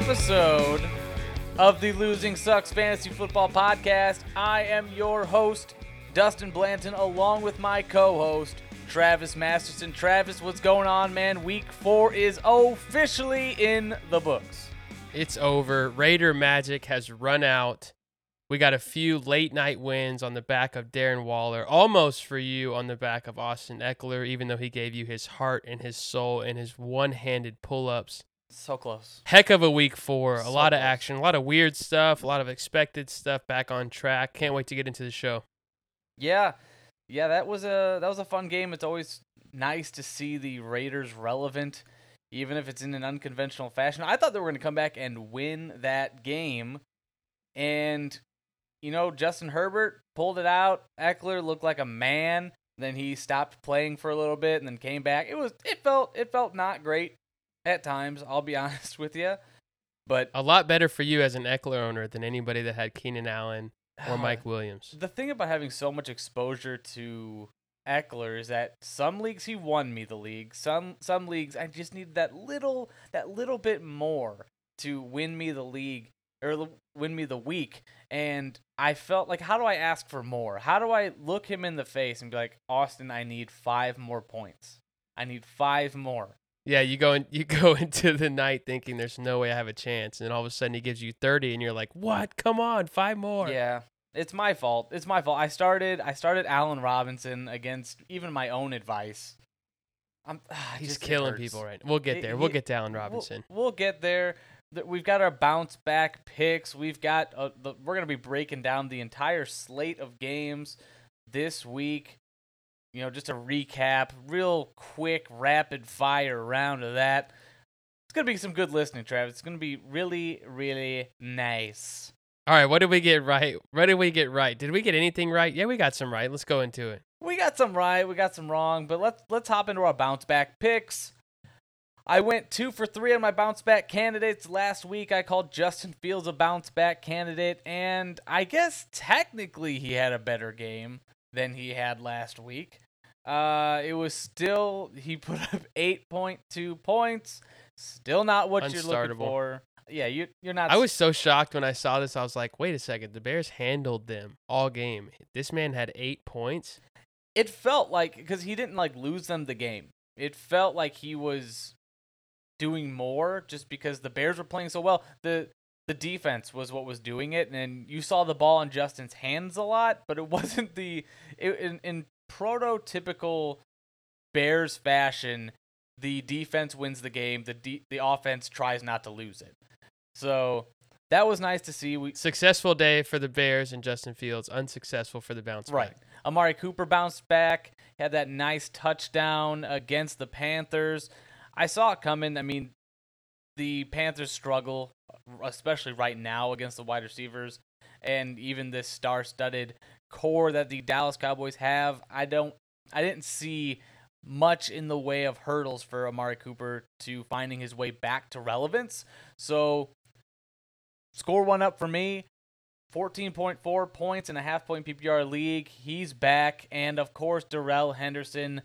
episode of the Losing Sucks Fantasy Football Podcast. I am your host, Dustin Blanton, along with my co host, Travis Masterson. Travis, what's going on, man? Week four is officially in the books. It's over. Raider Magic has run out. We got a few late night wins on the back of Darren Waller, almost for you on the back of Austin Ekeler, even though he gave you his heart and his soul and his one handed pull ups. So close. Heck of a week four. A So lot of action, a lot of weird stuff, a lot of expected stuff back on track. Can't wait to get into the show. Yeah, yeah, that was a that was a fun game. It's always nice to see the Raiders relevant, even if it's in an unconventional fashion. I thought they were going to come back and win that game, and you know Justin Herbert pulled it out. Ekeler looked like a man. Then he stopped playing for a little bit and then came back. It was it felt it felt not great at times. I'll be honest with you, but A lot better for you as an Ekeler owner than anybody that had Keenan Allen or Mike Williams. The thing about having so much exposure to Ekeler is that some leagues he won me the league. Some some leagues I just needed that little that little bit more to win me the league or win me the week. And I felt like how do I ask for more? How do I look him in the face and be like, Austin, I need five more points. I need five more. Yeah, you go in, you go into the night thinking there's no way I have a chance, and then all of a sudden he gives you 30, and you're like, "What? Come on, five more." Yeah, it's my fault. It's my fault. I started. I started Allen Robinson against even my own advice. I'm. it he's just- killing people right. We'll get It- there. We'll get to Allen We'll- Robinson. We'll, get there. We've got our bounce back picks. We've got. Uh, the, we're gonna be breaking down the entire slate of games this week. You know, just a recap, real quick, rapid fire round of that. It's gonna be some good listening, Travis. It's gonna be really, really nice. All right, what did we get right? What did we get right? Did we get anything right? Yeah, we got some right. Let's go into it. We got some right, we got some wrong, but let's let's hop into our bounce back picks. I went two for three on my bounce back candidates last week. I called Justin Fields a bounce back candidate, and I guess technically he had a better game than he had last week. Uh, it was still he put up eight point two points. Still not what you're looking for. Yeah, you you're not. I was so shocked when I saw this. I was like, "Wait a second! The Bears handled them all game. This man had eight points. it felt like because he didn't like lose them the game. It felt like he was doing more just because the Bears were playing so well. The the defense was what was doing it, and you saw the ball in Justin's hands a lot, but it wasn't the it, in in prototypical Bears fashion. The defense wins the game. The de- the offense tries not to lose it. So that was nice to see. We Successful day for the Bears and Justin Fields. Unsuccessful for the bounce Right. back. Amari Cooper bounced back, had that nice touchdown against the Panthers. I saw it coming. I mean, the Panthers struggle, especially right now against the wide receivers, and even this star-studded core that the Dallas Cowboys have. I don't, I didn't see much in the way of hurdles for Amari Cooper to finding his way back to relevance. So, score one up for me. 14.4 points in a half point PPR league. He's back. And of course, Darrell Henderson,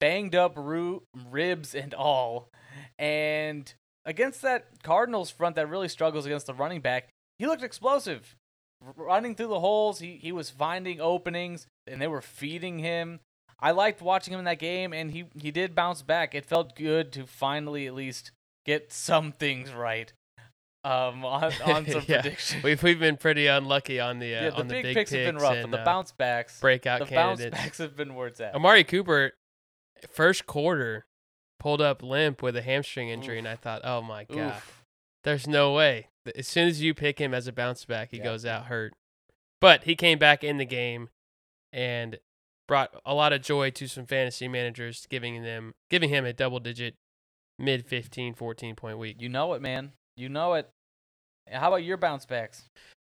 banged up ru- ribs and all. And against that Cardinals front that really struggles against the running back, he looked explosive. R- running through the holes, he, he was finding openings, and they were feeding him. I liked watching him in that game, and he, he did bounce back. It felt good to finally at least get some things right um, on, on some Yeah. predictions. We've we've been pretty unlucky on the uh, Yeah, the on the big, big picks, have been rough, but and, the uh, bounce backs, breakout the bounce candidates. backs have been where it's at. Amari Cooper, first quarter, pulled up limp with a hamstring injury, and I thought, oh my god, Oof. there's no way. As soon as you pick him as a bounce back, he Yeah. goes out hurt. But he came back in the game and brought a lot of joy to some fantasy managers, giving them giving him a double digit mid 15, 14 point week. You know it, man. You know it. How about your bounce backs?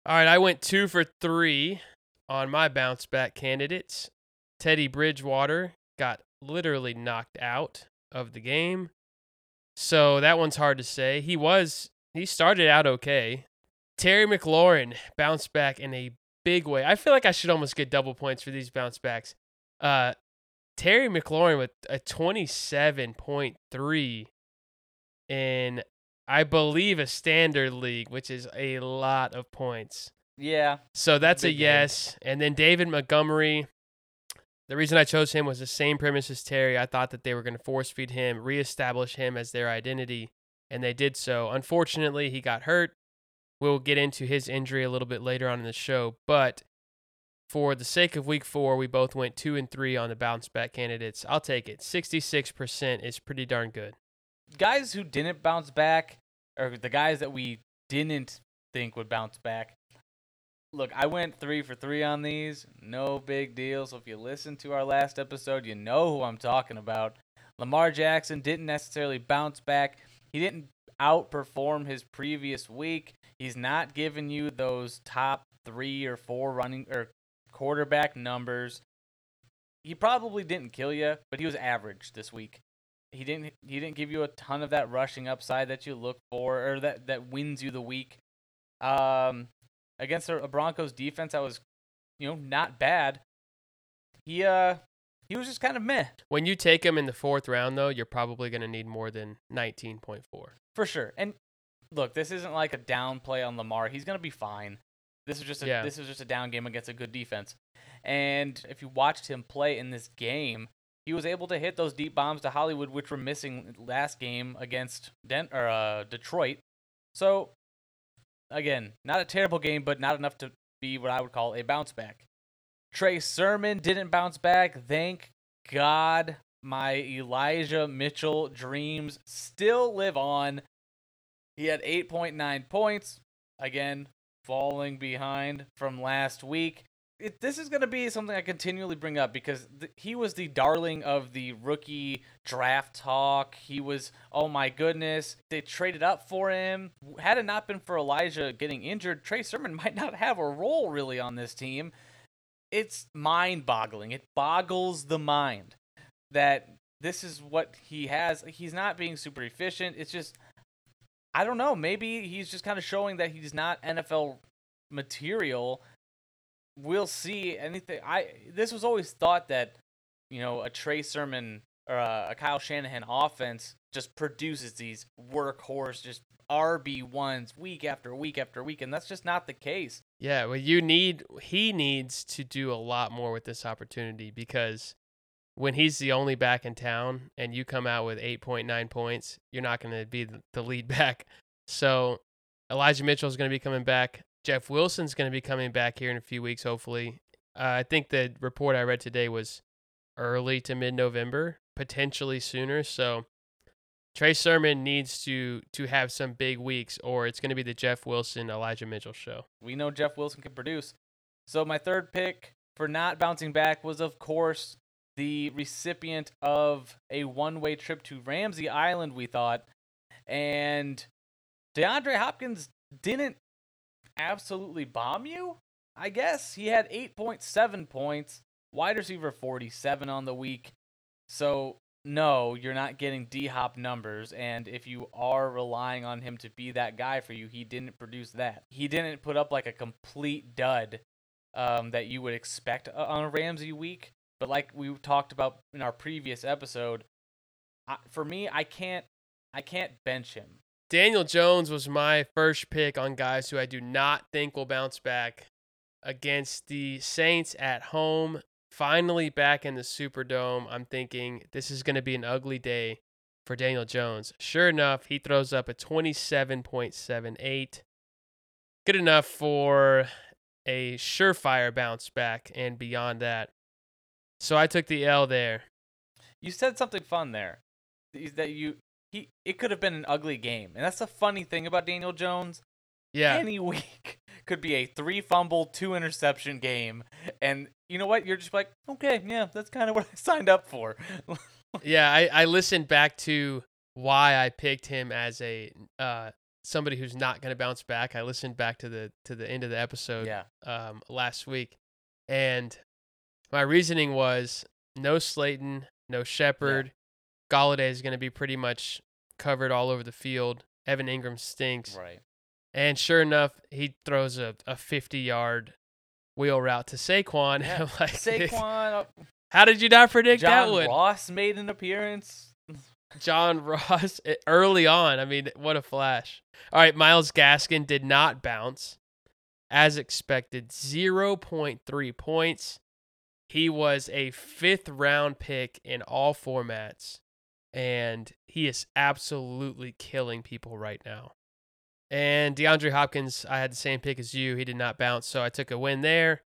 All right, I went two for three on my bounce back candidates. Teddy Bridgewater got literally knocked out of the game. So that one's hard to say. He was he started out okay. Terry McLaurin bounced back in a big way. I feel like I should almost get double points for these bounce backs. Uh Terry McLaurin with a 27.3 in, I believe, a standard league, which is a lot of points. Yeah. So that's a Big game. yes. And then David Montgomery. The reason I chose him was the same premise as Terry. I thought that they were going to force feed him, reestablish him as their identity, and they did so. Unfortunately, he got hurt. We'll get into his injury a little bit later on in the show, but for the sake of week four, we both went two and three on the bounce back candidates. I'll take it. 66% is pretty darn good. Guys who didn't bounce back, or the guys that we didn't think would bounce back. Look, I went three for three on these. No big deal. So if you listen to our last episode, you know who I'm talking about. Lamar Jackson didn't necessarily bounce back. He didn't outperform his previous week. He's not giving you those top three or four running or quarterback numbers. He probably didn't kill you, but he was average this week. He didn't he didn't give you a ton of that rushing upside that you look for or that that wins you the week. Um against a, Broncos defense that was you know not bad. He uh he was just kind of meh When you take him in the fourth round, though, you're probably going to need more than 19.4. for sure. And look, this isn't like a down play on Lamar. He's gonna be fine. This is just a Yeah. this is just a down game against a good defense. And if you watched him play in this game, he was able to hit those deep bombs to Hollywood, which were missing last game against Den- or uh, Detroit. So again, not a terrible game, but not enough to be what I would call a bounce back. Trey Sermon didn't bounce back. Thank God my Elijah Mitchell dreams still live on. He had 8.9 points. Again, falling behind from last week. It, this is going to be something I continually bring up because th- he was the darling of the rookie draft talk. He was, oh my goodness, they traded up for him. Had it not been for Elijah getting injured, Trey Sermon might not have a role really on this team. It's mind boggling. It boggles the mind that this is what he has. He's not being super efficient. It's just, I don't know. Maybe he's just kind of showing that he's not NFL material. We'll see. Anything. I this was always thought that you know a Trey Sermon or a, a Kyle Shanahan offense just produces these workhorse, just RB ones week after week after week, and that's just not the case. Yeah, well, you need he needs to do a lot more with this opportunity because when he's the only back in town and you come out with 8.9 points, you're not going to be the- the lead back. So Elijah Mitchell is going to be coming back. Jeff Wilson's going to be coming back here in a few weeks, hopefully. Uh, I think the report I read today was early to mid November, potentially sooner. So Trey Sermon needs to to have some big weeks, or it's going to be the Jeff Wilson Elijah Mitchell show. We know Jeff Wilson can produce. So my third pick for not bouncing back was, of course, the recipient of a one-way trip to Ramsey Island. We thought, and DeAndre Hopkins didn't absolutely bomb you. I guess he had 8.7 points, wide receiver 47 on the week. So no, you're not getting D Hop numbers. And if you are relying on him to be that guy for you, he didn't produce that. He didn't put up like a complete dud um, that you would expect on a Ramsey week. But like we talked about in our previous episode, I, for me, I can't, I can't bench him. Daniel Jones was my first pick on guys who I do not think will bounce back against the Saints at home. Finally back in the Superdome. I'm thinking this is going to be an ugly day for Daniel Jones. Sure enough, he throws up a 27.78. Good enough for a surefire bounce back and beyond that. So I took the L there. You said something fun there. That you he it could have been an ugly game, and that's the funny thing about Daniel Jones. Yeah. Any week could be a three fumble, two interception game, and you know what? You're just like, okay, yeah, that's kind of what I signed up for. yeah, I, I listened back to why I picked him as a uh, somebody who's not going to bounce back. I listened back to the to the end of the episode yeah, um, last week, and my reasoning was no Slayton, no Shepard. Golladay is going to be pretty much covered all over the field. Evan Engram stinks, right. and sure enough, he throws a, a 50 yard wheel route to Saquon. Yeah. Like, Saquon, uh, how did you not predict John that one? Ross made an appearance. John Ross early on. I mean, what a flash. All right, Myles Gaskin did not bounce as expected, 0.3 points. He was a fifth round pick in all formats, and he is absolutely killing people right now. And DeAndre Hopkins, I had the same pick as you. He did not bounce, so I took a win there.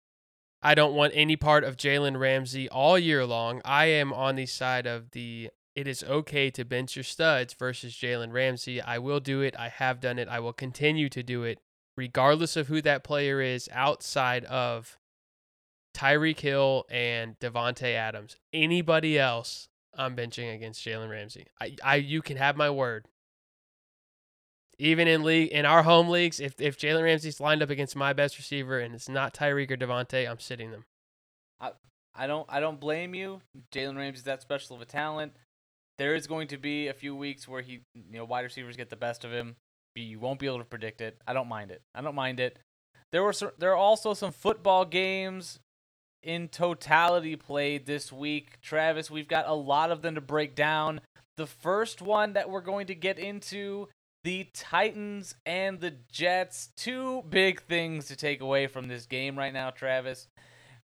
I don't want any part of Jalen Ramsey all year long. I am on the side of the it is okay to bench your studs versus Jalen Ramsey. I will do it. I have done it. I will continue to do it, regardless of who that player is outside of Tyreek Hill and Davante Adams. Anybody else, I'm benching against Jalen Ramsey. I, I, you can have my word. Even in league, in our home leagues, if if Jalen Ramsey's lined up against my best receiver and it's not Tyreek or Davante, I'm sitting them. I, I don't I don't blame you. Jalen Ramsey's that special of a talent. There is going to be a few weeks where he, you know, wide receivers get the best of him. You won't be able to predict it. I don't mind it. I don't mind it. There were there are also some football games in totality played this week. Travis, we've got a lot of them to break down. The first one that we're going to get into the Titans and the Jets. Two big things to take away from this game right now, Travis.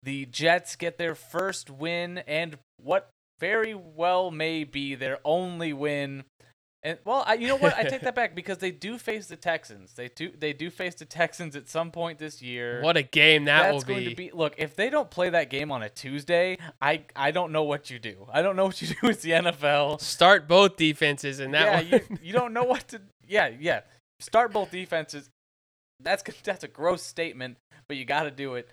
The Jets get their first win and what very well may be their only win. And well, I, you know what? I take that back because they do face the Texans. They do they do face the Texans at some point this year. What a game that That's will going be. to be. Look, if they don't play that game on a Tuesday, I I don't know what you do. I don't know what you do with the NFL. Start both defenses and that yeah, you, you don't know what to. Yeah, yeah. Start both defenses. That's that's a gross statement, but you got to do it.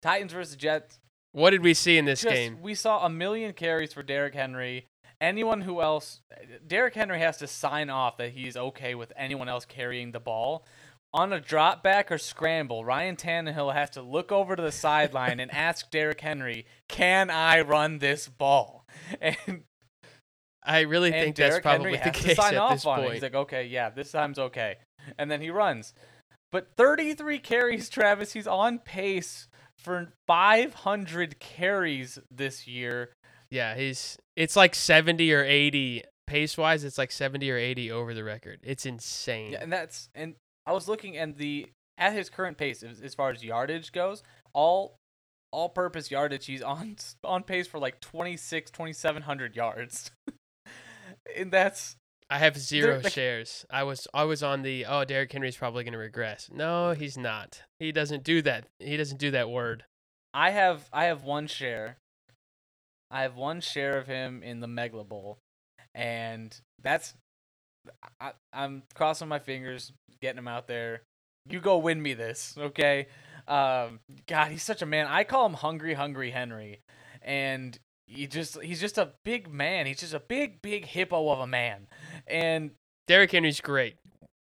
Titans versus Jets. what did we see in this Just, game? we saw a million carries for Derrick Henry. Anyone who else, Derrick Henry has to sign off that he's okay with anyone else carrying the ball. On a drop back or scramble, Ryan Tannehill has to look over to the sideline and ask Derrick Henry, "Can I run this ball?" And, I really think that's probably Henry the has to case sign at off this on it. He's like, "Okay, yeah, this time's okay," and then he runs. But 33 carries, Travis. He's on pace for 500 carries this year. Yeah, he's it's like 70 or 80 pace wise. It's like 70 or 80 over the record. It's insane. Yeah, and that's and I was looking and the at his current pace as, far as yardage goes, all all purpose yardage he's on on pace for like 26 2700 yards. and that's I have 0 like- shares. I was I was on the oh Derrick Henry's probably going to regress. No, he's not. He doesn't do that. He doesn't do that word. I have I have one share. I have one share of him in the Megla Bowl, and that's I, I'm crossing my fingers, getting him out there. You go win me this, okay? Um, God, he's such a man. I call him Hungry Hungry Henry, and he just he's just a big man. He's just a big big hippo of a man, and Derrick Henry's great.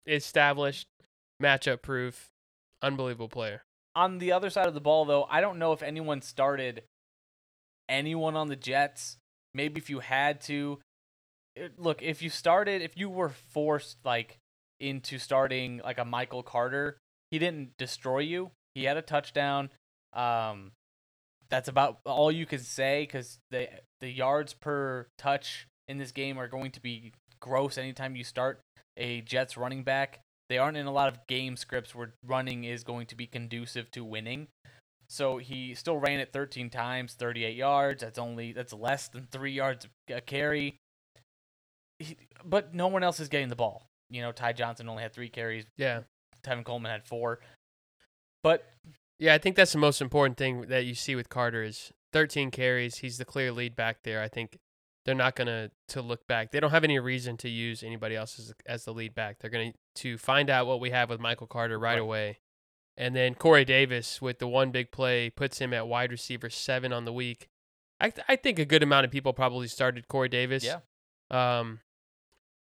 Established, matchup proof, unbelievable player. on the other side of the ball, though, I don't know if anyone started anyone on the Jets. Maybe if you had to. Look, if you started, if you were forced like into starting like a Michael Carter, he didn't destroy you. He had a touchdown. Um, that's about all you can say because the the yards per touch in this game are going to be gross anytime you start a Jets running back. They aren't in a lot of game scripts where running is going to be conducive to winning. So he still ran it 13 times, 38 yards. That's only that's less than three yards a carry. He, but no one else is getting the ball. You know, Ty Johnson only had three carries. Yeah. Tevin Coleman had four. But Yeah, I think that's the most important thing that you see with Carter is 13 carries. He's the clear lead back there. I think they're not gonna to look back. They don't have any reason to use anybody else as, as the lead back. They're gonna to find out what we have with Michael Carter right, Right. away, and then Corey Davis with the one big play puts him at wide receiver seven on the week. I th- I think a good amount of people probably started Corey Davis. Yeah. Um,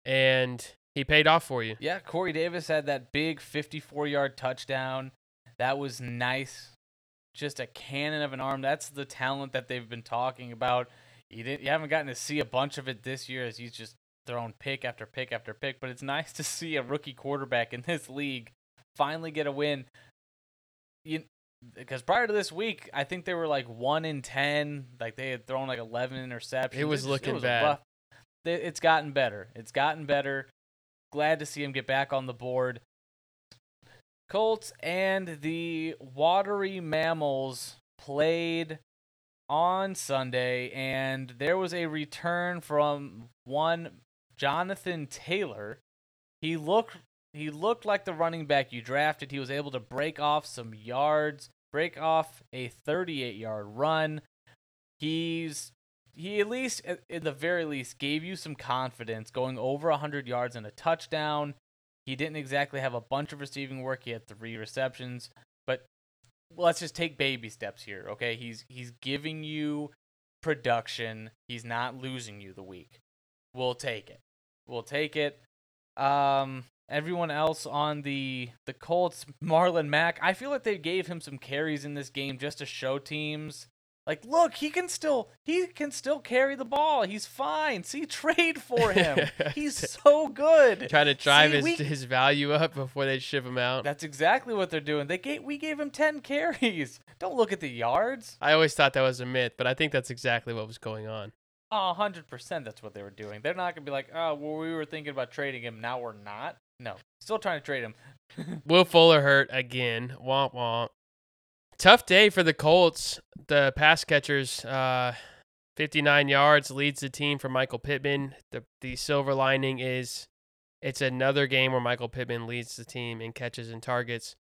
and he paid off for you. yeah, Corey Davis had that big 54 yard touchdown. That was nice. Just a cannon of an arm. That's the talent that they've been talking about. You didn't you haven't gotten to see a bunch of it this year as he's just thrown pick after pick after pick, but it's nice to see a rookie quarterback in this league finally get a win. You because prior to this week, I think they were like one in ten. Like they had thrown like eleven interceptions. It was just- looking a bad. it's gotten better. It's gotten better. Glad to see him get back on the board. Colts and the Watery Mammals played on Sunday, and there was a return from one Jonathan Taylor. He looked he looked like the running back you drafted. He was able to break off some yards, break off a 38 yard run. He's he at least at the very least gave you some confidence going over 100 yards and a touchdown. He didn't exactly have a bunch of receiving work. He had three receptions, but let's just take baby steps here, okay? He's he's giving you production. He's not losing you the week. We'll take it. We'll take it. Um everyone else on the the Colts, Marlon Mack, I feel like they gave him some carries in this game just to show teams like, look, he can still he can still carry the ball. He's fine. See, trade for him. He's so good. Trying to drive See, his, we- his value up before they ship him out. That's exactly what they're doing. They gave we gave him ten carries. Don't look at the yards. I always thought that was a myth, but I think that's exactly what was going on. A hundred percent, that's what they were doing. They're not gonna be like, oh, well, we were thinking about trading him. Now we're not. No, still trying to trade him. Will Fuller hurt again. Womp womp. Tough day for the Colts. The pass catchers, uh, 59 yards leads the team for Michael Pittman. The the silver lining is it's another game where Michael Pittman leads the team in catches and targets.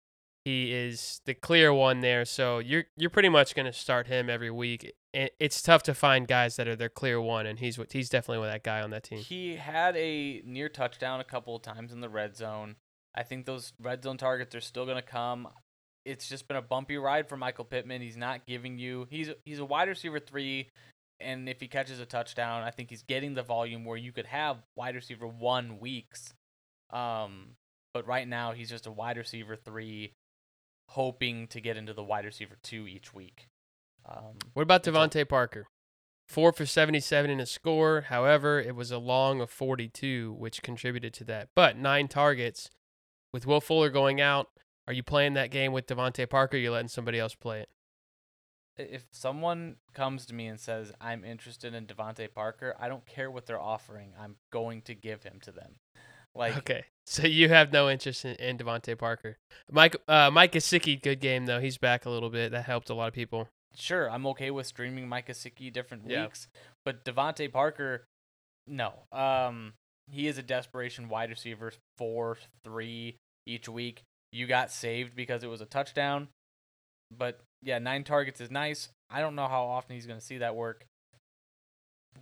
He is the clear one there, so you're you're pretty much going to start him every week. It- It's tough to find guys that are their clear one, and he's he's definitely that guy on that team. He had a near touchdown a couple of times in the red zone. I think those red zone targets are still gonna come. It's just been a bumpy ride for Michael Pittman. He's not giving you. He's he's a wide receiver three, and if he catches a touchdown, I think he's getting the volume where you could have wide receiver one weeks. Um, but right now he's just a wide receiver three, hoping to get into the wide receiver two each week. Um, What about. DeVante Parker? Four for 77 in a score. However, it was a long of 42, which contributed to that. But nine targets. With Will Fuller going out, are you playing that game with DeVante Parker? Or are you letting somebody else play it? if someone comes to me and says I'm interested in DeVante Parker, I don't care what they're offering. I'm going to give him to them. Like okay. So you have no interest in, in DeVante Parker. Mike uh, Mike Gesicki, good game, though. He's back a little bit. That helped a lot of people. sure, I'm okay with streaming Mike Gesicki different Yeah. weeks, but DeVante Parker, no. Um, he is a desperation wide receiver, four, three each week. You got saved because it was a touchdown, but yeah, nine targets is nice. I don't know how often he's going to see that work.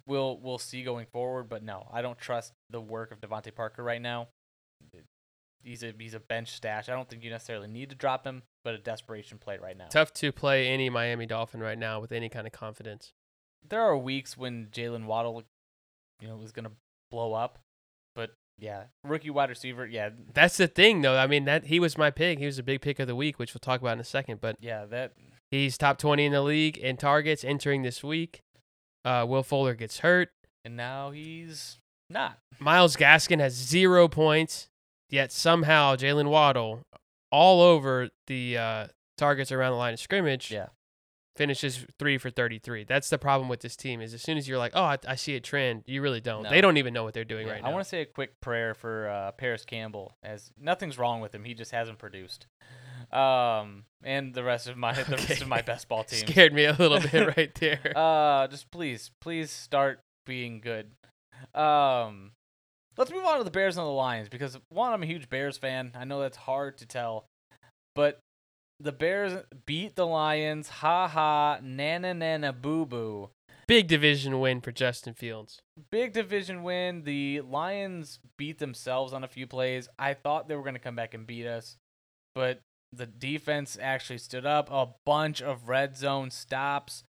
We'll we'll see going forward, but no, I don't trust the work of DeVante Parker right now. He's a he's a bench stash. I don't think you necessarily need to drop him, but a desperation play right now. Tough to play any Miami Dolphin right now with any kind of confidence. there are weeks when Jaylen Waddle, you know, was gonna blow up, but yeah, rookie wide receiver, yeah, That's the thing, though. I mean, that he was my pick. He was a big pick of the week, which we'll talk about in a second. But yeah, that He's top 20 in the league in targets entering this week. Uh, Will Fuller gets hurt. and now he's not. Myles Gaskin has zero points, yet somehow Jaylen Waddle, all over the uh, targets around the line of scrimmage, Yeah, finishes three for 33. That's the problem with this team is as soon as you're like, oh, I, I see a trend, you really don't. No. They don't even know what they're doing Yeah, right now. I want to say a quick prayer for uh, Parris Campbell, as nothing's wrong with him. He just hasn't produced. Um, and the rest of my the rest of my best ball team. Scared me a little bit right there. Uh, just please, please start being good. Um, let's move on to the Bears and the Lions because one, I'm a huge Bears fan. I know that's hard to tell, but the Bears beat the Lions. Ha ha, nana nana boo boo. Big division win for Justin Fields. Big division win. The Lions beat themselves on a few plays. I thought they were going to come back and beat us, but the defense actually stood up. A bunch of red zone stops.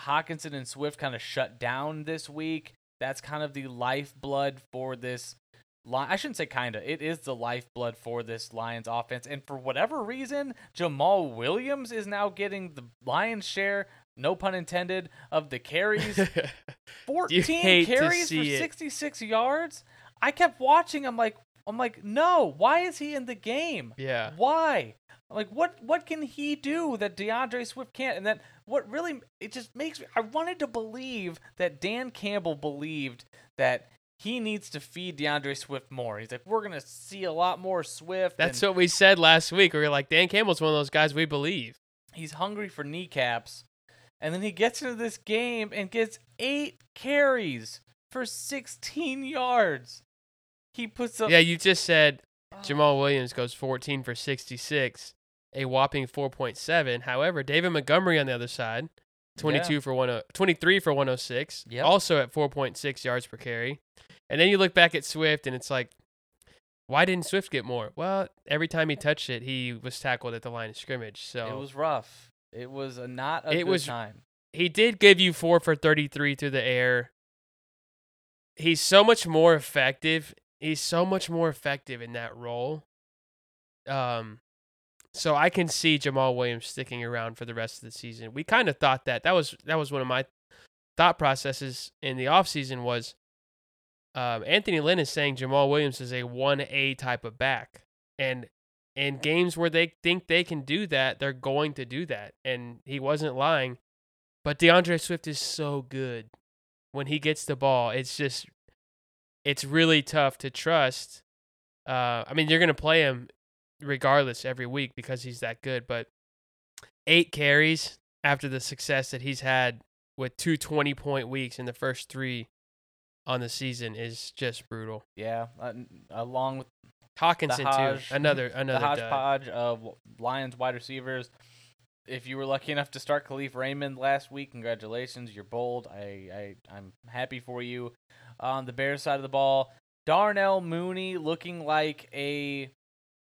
Hockenson and Swift kind of shut down this week. That's kind of the lifeblood for this. Li- I shouldn't say kind of. It is the lifeblood for this Lions offense. And for whatever reason, Jamaal Williams is now getting the Lions' share, no pun intended, of the carries. 14 carries for it. 66 yards. I kept watching. I'm like, I'm like, no. Why is he in the game? yeah. Why? Like what what can he do that DeAndre Swift can't? And then what really it just makes me I wanted to believe that Dan Campbell believed that he needs to feed DeAndre Swift more. He's like, we're gonna see a lot more Swift. That's and what we said last week. We were like, Dan Campbell's one of those guys we believe. he's hungry for kneecaps. And then he gets into this game and gets eight carries for 16 yards. He puts up Yeah, you just said Jamaal Williams goes 14 for 66, a whopping 4.7. However, David Montgomery on the other side, 22 for 10, 23 for 106, Yep. also at 4.6 yards per carry. And then you look back at Swift and it's like, why didn't Swift get more? Well, every time he touched it, he was tackled at the line of scrimmage. So It was rough. It was a not a It good was- time. he did give you four for 33 through the air. He's so much more effective. He's so much more effective in that role. Um, so I can see Jamaal Williams sticking around for the rest of the season. We kind of thought that that was that was one of my thought processes in the offseason was um, Anthony Lynn is saying Jamaal Williams is a 1A type of back. And in games where they think they can do that, they're going to do that. And he wasn't lying. But DeAndre Swift is so good. When he gets the ball, it's just it's really tough to trust. Uh, I mean, you're gonna play him regardless every week because he's that good. But eight carries after the success that he's had with two 20 point weeks in the first three on the season is just brutal. Yeah, uh, along with Hockenson Hodge- too, another the another dud. hodgepodge of Lions wide receivers. If you were lucky enough to start Kalif Raymond last week, congratulations, you're bold. I, I I'm happy for you. On the Bears side of the ball, Darnell Mooney looking like a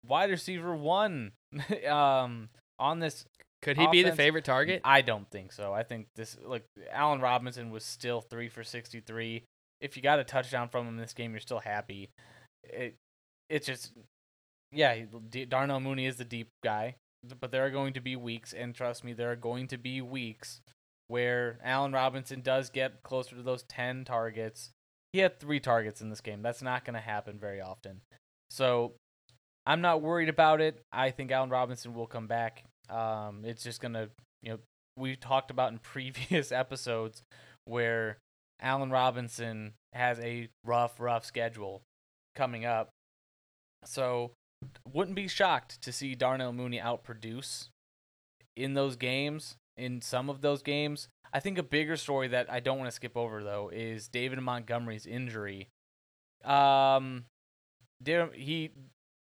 wide receiver one. um, on this Could he be the favorite target? I don't think so. I think this like Allen Robinson was still three for sixty three. If you got a touchdown from him in this game, you're still happy. It it's just yeah. Darnell Mooney is the deep guy, but there are going to be weeks, and trust me, there are going to be weeks where Allen Robinson does get closer to those ten targets. He had three targets in this game. That's not going to happen very often. So I'm not worried about it. I think Allen Robinson will come back. Um, it's just gonna, you know, we talked about in previous episodes where Allen Robinson has a rough, rough schedule coming up. So wouldn't be shocked to see Darnell Mooney outproduce in those games, in some of those games. I think a bigger story that I don't want to skip over though is David Montgomery's injury. Um, he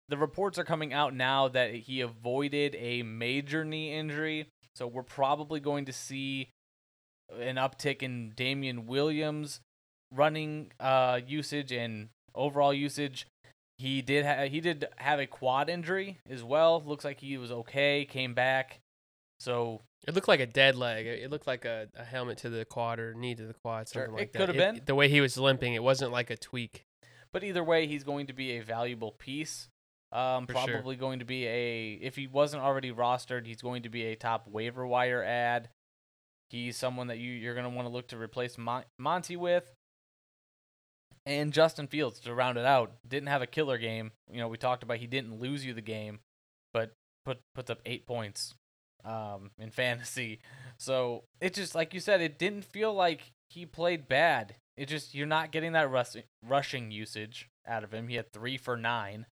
the reports are coming out now that he avoided a major knee injury, so we're probably going to see an uptick in Damien Williams running uh usage and overall usage. He did ha- he did have a quad injury as well. Looks like he was okay, came back. So It looked like a dead leg. It it looked like a, a helmet to the quad or knee to the quad, Sure, something like it that. could have been. The way he was limping, it wasn't like a tweak. But either way, he's going to be a valuable piece. Um, For sure. probably going to be a if he wasn't already rostered, he's going to be a top waiver wire ad. He's someone that you you're going to want to look to replace Mon- Monty with. And Justin Fields to round it out didn't have a killer game. You know, we talked about he didn't lose you the game, but put puts up eight points um, in fantasy. So it just like you said, it didn't feel like he played bad. It just you're not getting that rus- rushing usage out of him. He had three for nine,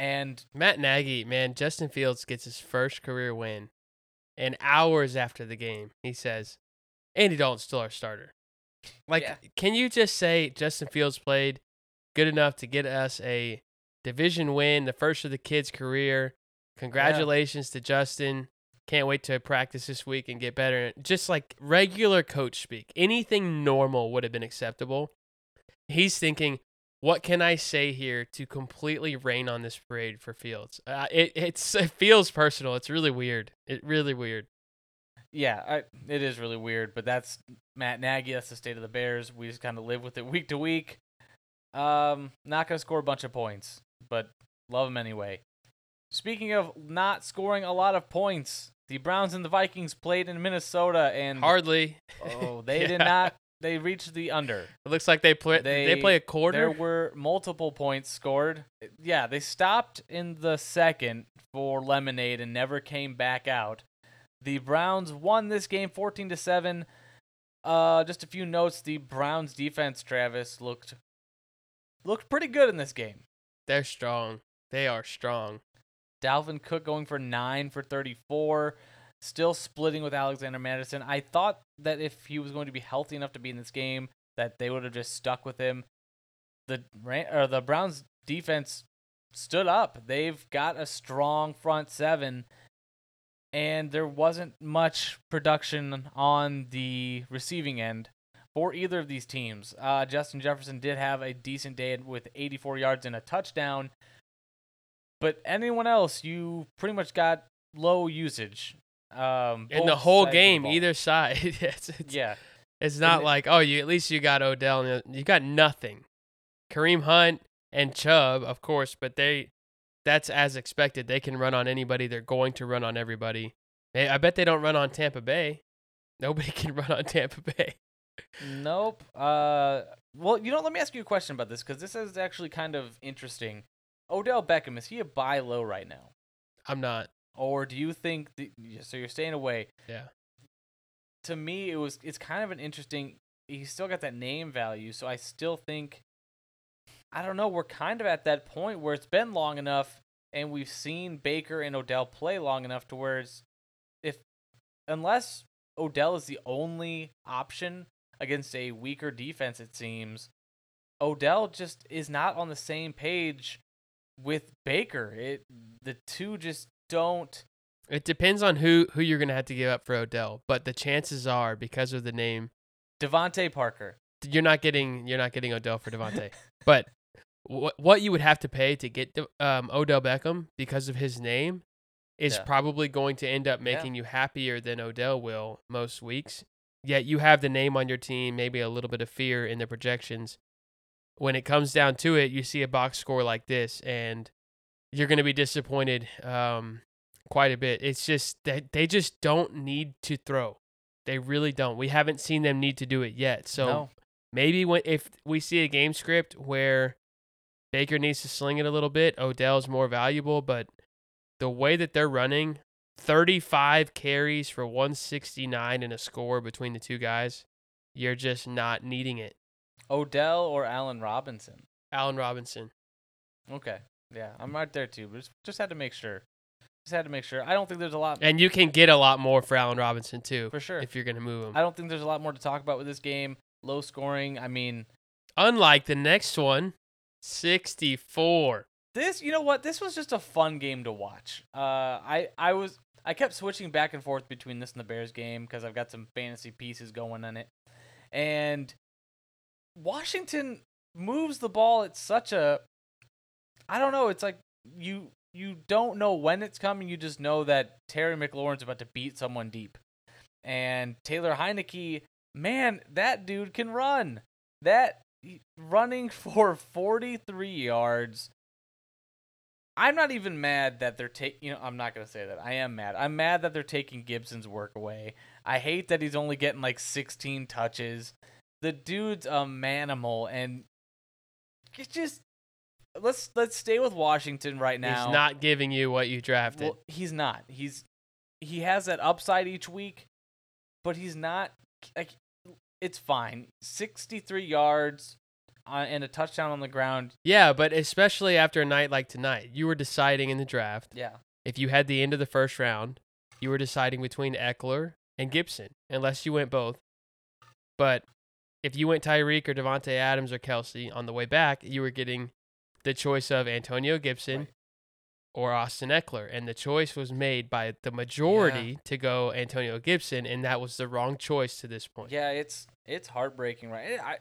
and Matt Nagy, man, Justin Fields gets his first career win. And hours after the game, he says, Andy Dalton's still our starter. Like, Yeah. can you just say Justin Fields played good enough to get us a division win, the first of the kid's career? Congratulations to Justin. Can't wait to practice this week and get better. Just like regular coach speak, anything normal would have been acceptable. He's thinking, what can I say here to completely rain on this parade for Fields? Uh, it it's it feels personal. It's really weird. It really weird. yeah, I, it is really weird. But that's Matt Nagy. That's the state of the Bears. We just kind of live with it week to week. Um, not gonna score a bunch of points, but love him anyway. Speaking of not scoring a lot of points, the Browns and the Vikings played in Minnesota, and Hardly. oh, they Yeah. did not they reached the under. It looks like they play. They, they play a quarter. There were multiple points scored. Yeah, they stopped in the second for Lemonade and never came back out. The Browns won this game 14 to 7. Uh just a few notes, the Browns defense Travis looked looked pretty good in this game. They're strong. They are strong. Dalvin Cook going for 9 for 34, still splitting with Alexander Mattison. I thought that if he was going to be healthy enough to be in this game that they would have just stuck with him. The or the Browns defense stood up. They've got a strong front seven and there wasn't much production on the receiving end for either of these teams. Uh, Justin Jefferson did have a decent day with 84 yards and a touchdown, but anyone else, you pretty much got low usage. Um, In the whole of the game, either side. it's, it's, Yeah, it's not it- like oh, you at least you got Odell. and You got nothing. Kareem Hunt and Chubb, of course, but they that's as expected. They can run on anybody. They're going to run on everybody. I bet they don't run on Tampa Bay. Nobody can run on Tampa Bay. Nope. Uh, well, you know, let me ask you a question about this because this is actually kind of interesting. Odell Beckham is he a buy low right now, I'm not. Or do you think? The, so you're staying away. Yeah. To me, it was. It's kind of an interesting. He's still got that name value, so I still think. I don't know. We're kind of at that point where it's been long enough, and we've seen Baker and Odell play long enough to where it's, if, unless Odell is the only option against a weaker defense, it seems, Odell just is not on the same page with Baker. It the two just don't. It depends on who who you're gonna have to give up for Odell, but the chances are because of the name, DeVante Parker. you're not getting you're not getting Odell for DeVante. but what what you would have to pay to get um, Odell Beckham because of his name is Yeah. probably going to end up Yeah. making you happier than Odell will most weeks. Yet you have the name on your team, maybe a little bit of fear in the projections. When it comes down to it, you see a box score like this, and you're going to be disappointed um, quite a bit. It's just that they just don't need to throw. They really don't. We haven't seen them need to do it yet. So no. maybe when if we see a game script where Baker needs to sling it a little bit, Odell's more valuable, but the way that they're running 35 carries for 169 and a score between the two guys, you're just not needing it. Odell or Allen Robinson. Allen Robinson. Okay. Yeah, I'm right there too. But just, just had to make sure. Just had to make sure. I don't think there's a lot And you can get a lot more for Allen Robinson too for sure. if you're going to move him. I don't think there's a lot more to talk about with this game. Low scoring. I mean, Unlike the next one, 64. this. You know what? This was just a fun game to watch. Uh, I I was I kept switching back and forth between this and the Bears game because I've got some fantasy pieces going on it, and Washington moves the ball at such a. I don't know. It's like you you don't know when it's coming. You just know that Terry McLaurin's about to beat someone deep, and Taylor Heinicke, man, that dude can run. That running for 43 yards. I'm not even mad that they're taking. You know, I'm not gonna say that. I am mad. I'm mad that they're taking Gibson's work away. I hate that he's only getting like 16 touches. The dude's a manimal, and it's just let's let's stay with Washington right now. He's not giving you what you drafted. Well, he's not. He's he has that upside each week, but he's not. Like, it's fine. Sixty-three yards uh, and a touchdown on the ground. yeah, but especially after a night like tonight, you were deciding in the draft. Yeah, If you had the end of the first round, you were deciding between Ekeler and Gibson, unless you went both. But if you went Tyreek or Davante Adams or Kelce on the way back, you were getting the choice of Antonio Gibson Right. or Austin Ekeler. And the choice was made by the majority to go Antonio Gibson, and that was the wrong choice to this point. yeah. It's it's heartbreaking, right? I,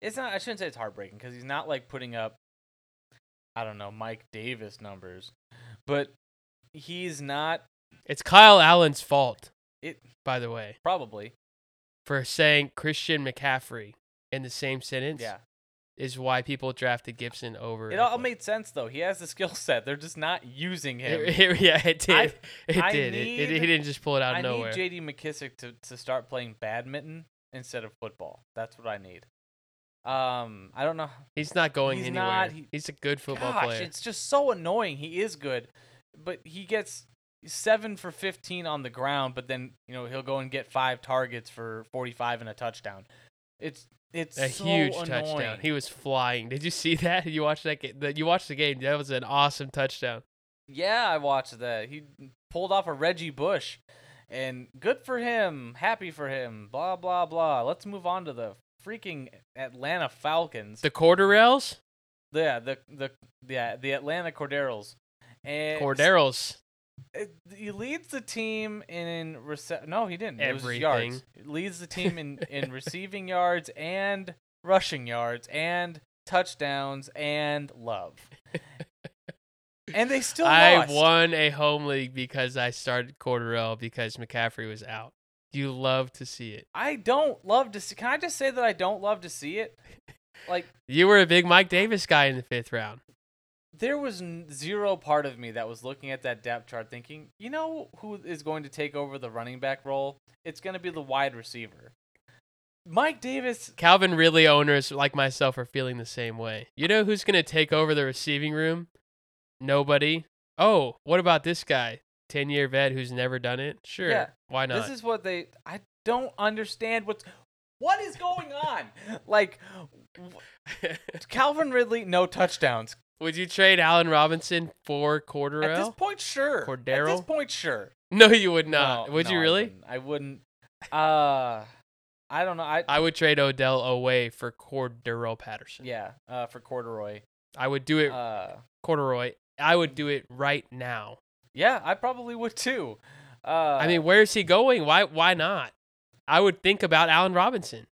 it's not. I shouldn't say it's heartbreaking because he's not like putting up. I don't know Mike Davis numbers, but he's not. It's Kyle Allen's fault, It by the way, probably. for saying Christian McCaffrey in the same sentence. Yeah. Is why people drafted Gibson over. It all made sense though. He has the skill set. They're just not using him. It- it- yeah, it did. I- it I did. It, it, he need- didn't just pull it out of I nowhere. need J.D. McKissic to, to start playing badminton instead of football. That's what I need. Um, I don't know. He's not going He's anywhere. not, he- He's a good football Gosh, player. it's just so annoying. He is good, but he gets seven for fifteen on the ground. But then you know he'll go and get five targets for forty-five and a touchdown. It's it's a so huge annoying. touchdown. He was flying. Did you see that? You watched that game? You watched the game. That was an awesome touchdown. Yeah, I watched that. He pulled off a Reggie Bush, and good for him. Happy for him. Blah blah blah. Let's move on to the freaking Atlanta Falcons. The rails, yeah, the the yeah the Atlanta Corderos. And Corderos. It- he leads the team in rece- No, he didn't. It was Everything. yards. He leads the team in in receiving yards and rushing yards and touchdowns and love. and they still I lost. won a home league because I started Cordarrelle because McCaffrey was out. You love to see it. I don't love to see. Can I just say that I don't love to see it? Like You were a big Mike Davis guy in the fifth round. There was zero part of me that was looking at that depth chart thinking, you know who is going to take over the running back role? It's going to be the wide receiver. Mike Davis. Calvin Ridley owners like myself are feeling the same way. You know who's going to take over the receiving room? Nobody. Oh, what about this guy? 10 year vet who's never done it? Sure. Yeah, Why not? This is what they. I don't understand what's. What is going on? Like, Calvin Ridley, no touchdowns. Would you trade Allen Robinson for Cordero? At this point, sure. At this point, sure. No, you would not. No, would no, you I really? wouldn't. I wouldn't. Uh, I don't know. I I would trade Odell away for Cordero Patterson. yeah. Uh, for corduroy. I would do it, Uh, Corduroy. I would do it right now. yeah, I probably would too. Uh, I mean, where's he going? Why? Why not? I would think about Allen Robinson.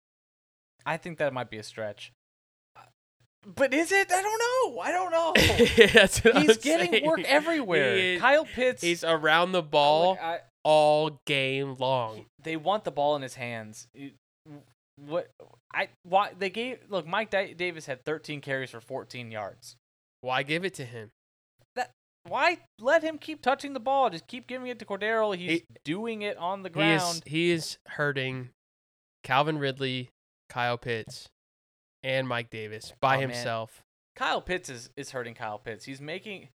I think that might be a stretch. But is it? I don't know. I don't know. That's what He's I'm getting work everywhere. He is- Kyle Pitts. He's around the look, ball I- all game long. they want the ball in his hands. What I why they gave look Mike Di- Davis had 13 carries for 14 yards. Why give it to him? That why let him keep touching the ball? Just keep giving it to Cordero. He's He- doing it on the He ground. is he is hurting Calvin Ridley, Kyle Pitts, and Mike Davis by Oh, man. himself. Kyle Pitts is, is hurting Kyle Pitts. He's making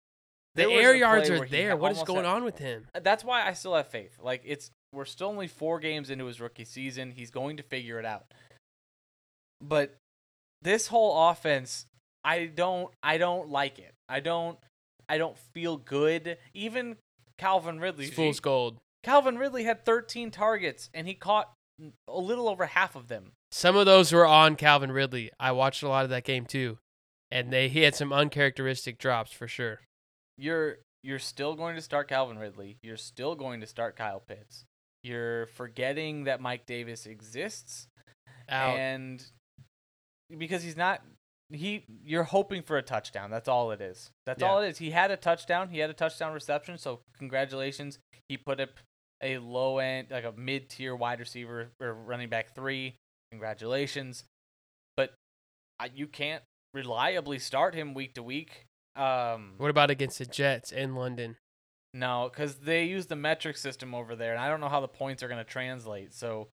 The air yards are there. What is going had- on with him? Uh, that's why I still have faith. Like it's we're still only four games into his rookie season. He's going to figure it out. But this whole offense, I don't I don't like it. I don't I don't feel good. Even Calvin Ridley. Fool's gold. Calvin Ridley had 13 targets and he caught a little over half of them. Some of those were on Calvin Ridley. I watched a lot of that game too, and they he had some uncharacteristic drops for sure. You're you're still going to start Calvin Ridley. You're still going to start Kyle Pitts. You're forgetting that Mike Davis exists. Out. and because he's not he you're hoping for a touchdown that's all it is that's Yeah. all it is he had a touchdown he had a touchdown reception so congratulations he put up a low end like a mid tier wide receiver or running back three congratulations but you can't reliably start him week to week um what about against the Jets in London? no because they use the metric system over there and i don't know how the points are going to translate so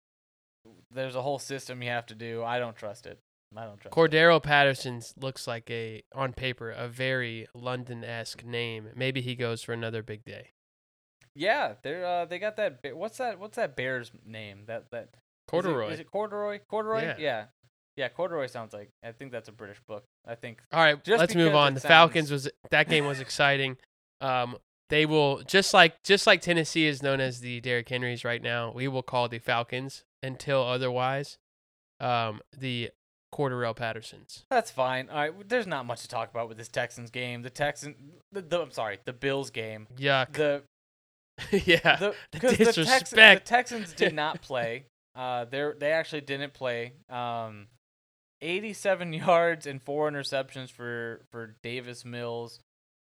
there's a whole system you have to do i don't trust it i don't trust it. Cordero Patterson looks like a on paper a very London esque name. Maybe he goes for another big day. Yeah, they're uh, they got that. What's that? What's that bear's name? That that is it- Corduroy. Is it, corduroy? Corduroy? Yeah. yeah, yeah. Corduroy sounds like. I think that's a British book. I think. All right, Just let's move on. The sounds- Falcons was that game was exciting. Um, they will just like just like Tennessee is known as the Derrick Henrys right now. We will call the Falcons until otherwise. Um, the Cordarrelle Pattersons. That's fine. All right. There's not much to talk about with this Texans game. The Texan. The, the I'm sorry. The Bills game. Yuck. The yeah. the The because the, Tex- the. Texans did not play. Uh, they they actually didn't play. Um, 87 yards and four interceptions for for Davis Mills.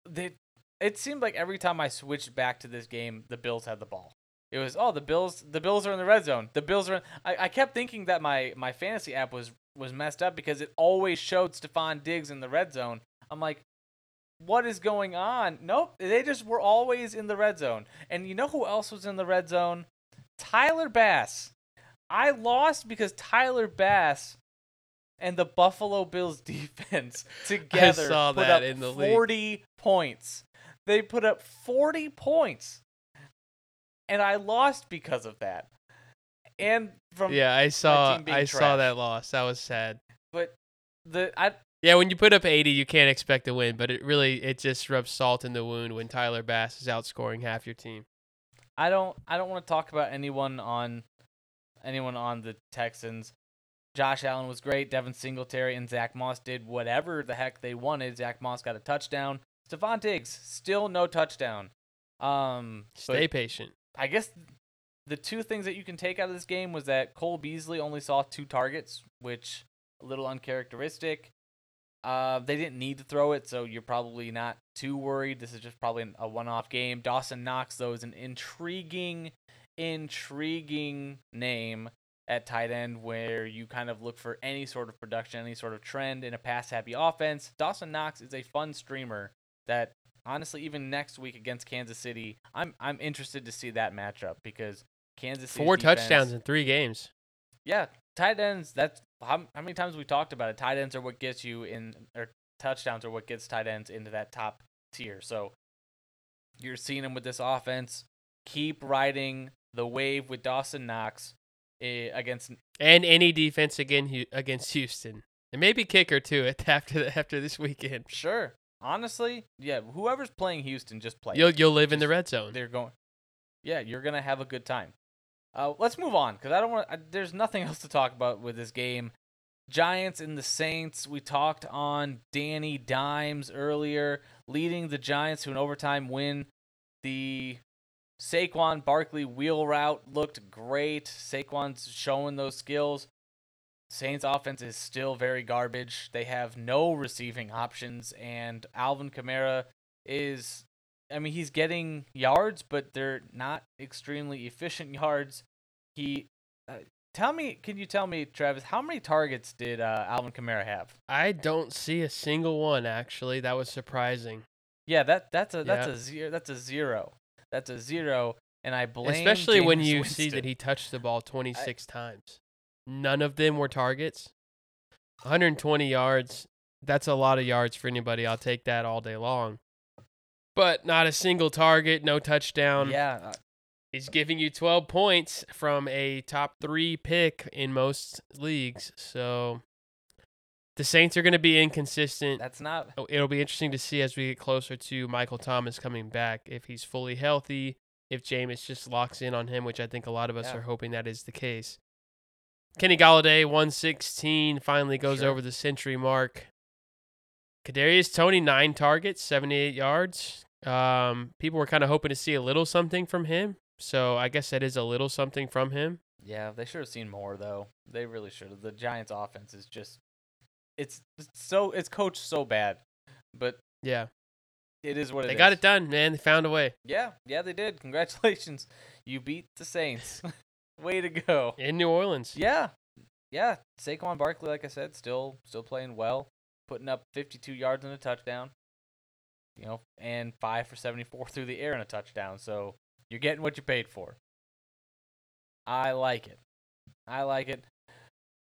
They it seemed like every time I switched back to this game, the Bills had the ball. It was oh the Bills the Bills are in the red zone. The Bills are. In, I I kept thinking that my my fantasy app was was messed up because it always showed Stefon Diggs in the red zone. I'm like, what is going on? Nope, they just were always in the red zone. And you know who else was in the red zone? Tyler Bass. I lost because Tyler Bass and the Buffalo Bills defense together put up in the league. 40 points. They put up 40 points. And I lost because of that. And from Yeah, I saw I saw that loss. That was sad. but the I Yeah, when you put up 80, you can't expect to win, but it really it just rubs salt in the wound when Tyler Bass is outscoring half your team. I don't I don't want to talk about anyone on anyone on the Texans. Josh Allen was great. Devin Singletary and Zach Moss did whatever the heck they wanted. Zach Moss got a touchdown. Stefon Diggs still no touchdown. Um, Stay patient. I guess the two things that you can take out of this game was that Cole Beasley only saw two targets, which a little uncharacteristic. Uh, they didn't need to throw it, so you're probably not too worried. This is just probably a one-off game. Dawson Knox, though, is an intriguing, intriguing name at tight end where you kind of look for any sort of production, any sort of trend in a pass-happy offense. Dawson Knox is a fun streamer that honestly, even next week against Kansas City, I'm I'm interested to see that matchup because Kansas City Four touchdowns in three games. Yeah, tight ends. That's how, how many times we talked about it. Tight ends are what gets you in, or touchdowns are what gets tight ends into that top tier. So you're seeing them with this offense. Keep riding the wave with Dawson Knox eh, against And any defense again against Houston. And maybe kicker too after the, after this weekend. sure. Honestly, yeah. Whoever's playing Houston, just play. You'll you'll live in the red zone. they're going. Yeah, you're gonna have a good time. Uh, let's move on because I don't want. There's nothing else to talk about with this game. Giants and the Saints. We talked on Danny Dimes earlier, leading the Giants to an overtime win. The Saquon Barkley wheel route looked great. Saquon's showing those skills. Saints offense is still very garbage. They have no receiving options, and Alvin Kamara is I mean, he's getting yards, but they're not extremely efficient yards. He, uh, tell me, can you tell me, Travis, how many targets did uh, Alvin Kamara have? I don't see a single one actually. That was surprising. Yeah, that that's a that's Yeah. a zero. That's a zero. That's a zero. And I blame Especially when Jameis you see that he touched the ball 26 times. None of them were targets. 120 yards. That's a lot of yards for anybody. I'll take that all day long. But not a single target, no touchdown. Yeah, uh, He's giving you 12 points from a top three pick in most leagues. So the Saints are going to be inconsistent. that's not. Oh, It'll be interesting to see as we get closer to Michael Thomas coming back if he's fully healthy, if Jameis just locks in on him, which I think a lot of us Yeah. are hoping that is the case. Kenny Golladay, 116, finally goes Sure. over the century mark. Kadarius Toney, nine targets, 78 yards. Um, people were kind of hoping to see a little something from him, so I guess that is a little something from him. Yeah, they should have seen more though. They really should have. The Giants' offense is just, it's, it's so it's coached so bad, but Yeah, it is what it they is. got it done, man. They found a way Yeah, yeah, they did. Congratulations. You beat the Saints. Way to go. in New Orleans. Yeah. Yeah. Saquon Barkley, like I said, still still playing well, putting up 52 yards and a touchdown. You know, and 5 for 74 through the air and a touchdown. So, you're getting what you paid for. I like it. I like it.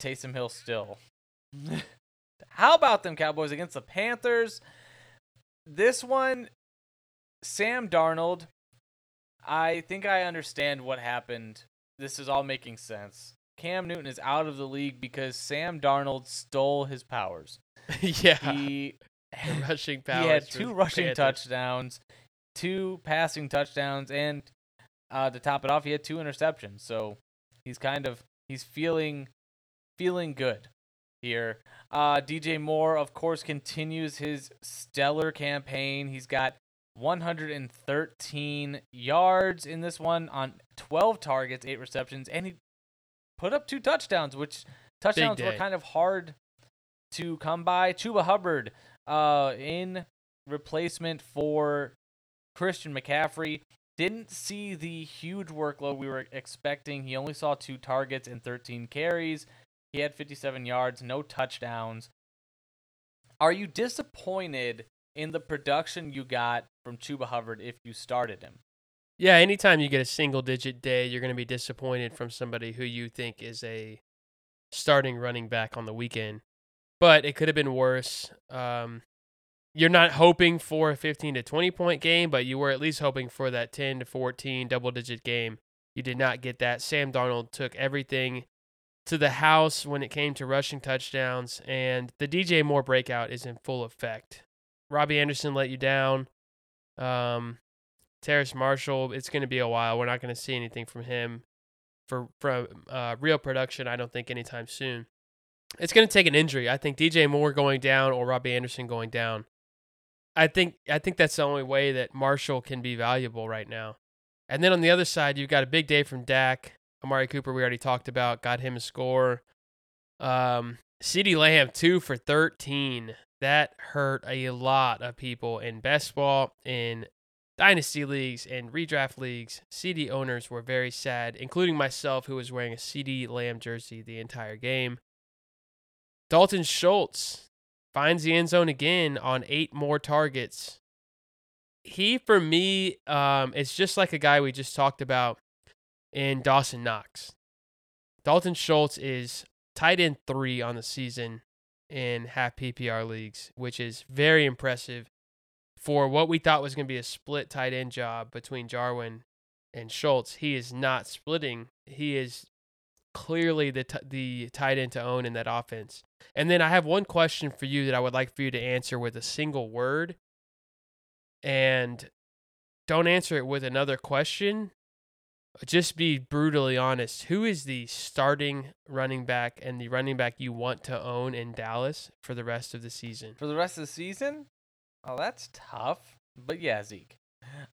Taysom Hill still. How about them Cowboys against the Panthers? This one Sam Darnold I think I understand what happened. This is all making sense. Cam Newton is out of the league because Sam Darnold stole his powers. yeah, He the rushing power. he had two rushing touchdowns, two passing touchdowns, and uh, to top it off, he had two interceptions. So he's kind of he's feeling feeling good here. Uh, DJ Moore, of course, continues his stellar campaign. He's got 113 yards in this one on 12 targets, eight receptions, and he put up two touchdowns, which touchdowns were kind of hard to come by. Chuba Hubbard, uh, in replacement for Christian McCaffrey, didn't see the huge workload we were expecting. He only saw two targets and 13 carries. He had 57 yards, no touchdowns. Are you disappointed in the production you got from Chuba Hubbard if you started him? Yeah, anytime you get a single digit day, you're going to be disappointed from somebody who you think is a starting running back on the weekend. But it could have been worse. Um, you're not hoping for a 15 to 20 point game, but you were at least hoping for that 10 to 14 double digit game. You did not get that. Sam Darnold took everything to the house when it came to rushing touchdowns, and the DJ Moore breakout is in full effect. Robbie Anderson let you down. Um, Terrace Marshall, it's going to be a while. We're not going to see anything from him for from uh, real production. I don't think anytime soon. It's going to take an injury. I think DJ Moore going down or Robbie Anderson going down. I think I think that's the only way that Marshall can be valuable right now. And then on the other side, you've got a big day from Dak. Amari Cooper, we already talked about, got him a score. Um, CeeDee Lamb, two for 13. That hurt a lot of people in best ball, in dynasty leagues, and redraft leagues. CeeDee owners were very sad, including myself, who was wearing a CeeDee Lamb jersey the entire game. Dalton Schultz finds the end zone again on eight more targets. He, for me, um, it's just like a guy we just talked about in Dawson Knox. Dalton Schultz is tight end three on the season in half PPR leagues, which is very impressive for what we thought was going to be a split tight end job between Jarwin and Schultz. He is not splitting. He is clearly the t- the tight end to own in that offense. And then I have one question for you that I would like for you to answer with a single word. And don't answer it with another question. Just be brutally honest. Who is the starting running back and the running back you want to own in Dallas for the rest of the season? For the rest of the season? Oh, that's tough. But yeah, Zeke.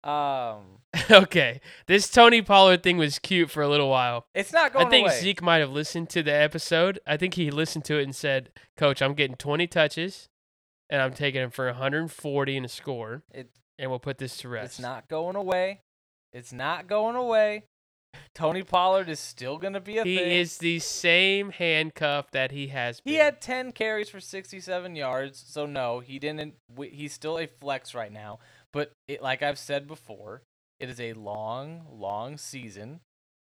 Um, okay, this Tony Pollard thing was cute for a little while. it's not going I think away. Zeke might have listened to the episode. I think he listened to it and said, "Coach, I'm getting 20 touches, and I'm taking him for 140 and a score, It, and we'll put this to rest." it's not going away. It's not going away. Tony Pollard is still going to be a He thing. is the same handcuff that he has. He had 10 carries for 67 yards, so no, he didn't. He's still a flex right now. But it, like I've said before, it is a long, long season,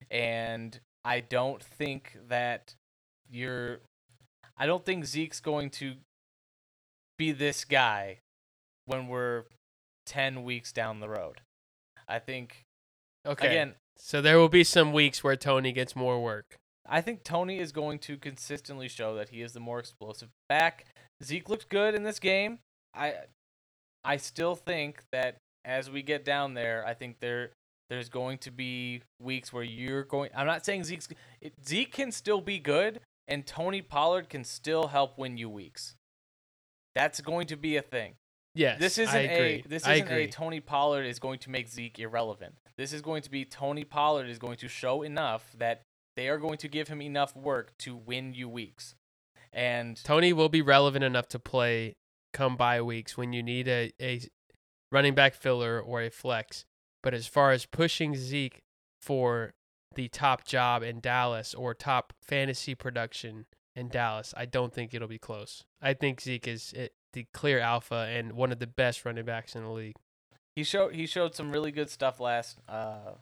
and I don't think that you're. I don't think Zeke's going to be this guy when we're 10 weeks down the road. I think okay. again, so there will be some weeks where Tony gets more work. I think Tony is going to consistently show that he is the more explosive back. Zeke looked good in this game. I I still think that as we get down there, I think there there's going to be weeks where you're going I'm not saying Zeke's Zeke can still be good and Tony Pollard can still help win you weeks. That's going to be a thing. Yes, This isn't a this isn't a Tony Pollard is going to make Zeke irrelevant. This is going to be Tony Pollard is going to show enough that they are going to give him enough work to win you weeks. And Tony will be relevant enough to play come by weeks when you need a, a running back filler or a flex. But as far as pushing Zeke for the top job in Dallas or top fantasy production in Dallas, I don't think it'll be close. I think Zeke is eh, the clear alpha and one of the best running backs in the league. he showed he showed some really good stuff last uh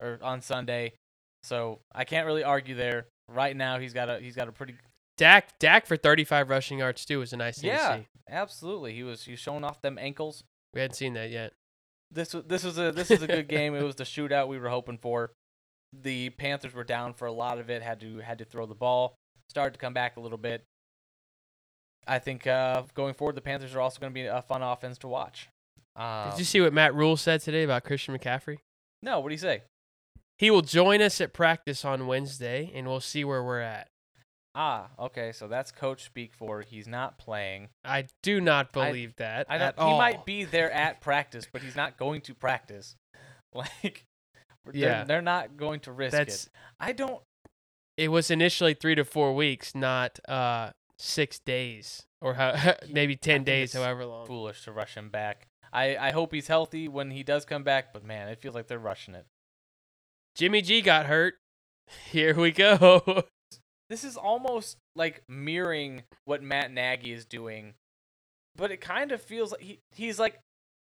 or on Sunday. So I can't really argue there. Right now he's got a he's got a pretty Dak Dak for 35 rushing yards too was a nice thing Yeah, to see. absolutely. He was he's showing off them ankles. We hadn't seen that yet. this was this was a this was a good game. It was the shootout we were hoping for. The Panthers were down for a lot of it. Had to had to throw the ball. Started to come back a little bit. I think uh, going forward, the Panthers are also going to be a fun offense to watch. Um, Did you see what Matt Rhule said today about Christian McCaffrey? No, what did he say? He will join us at practice on Wednesday, and we'll see where we're at. Ah, okay. So that's coach speak for he's not playing. I do not I- believe that I at He all. might be there at practice, but he's not going to practice. Like, they're, Yeah. they're not going to risk That's it. I don't. it was initially three to four weeks, not uh six days or how, maybe ten days, however long. foolish to rush him back. I, I hope he's healthy when he does come back, but man, it feels like they're rushing it. Jimmy G got hurt. Here we go. This is almost like mirroring what Matt Nagy is doing, but it kind of feels like he, he's like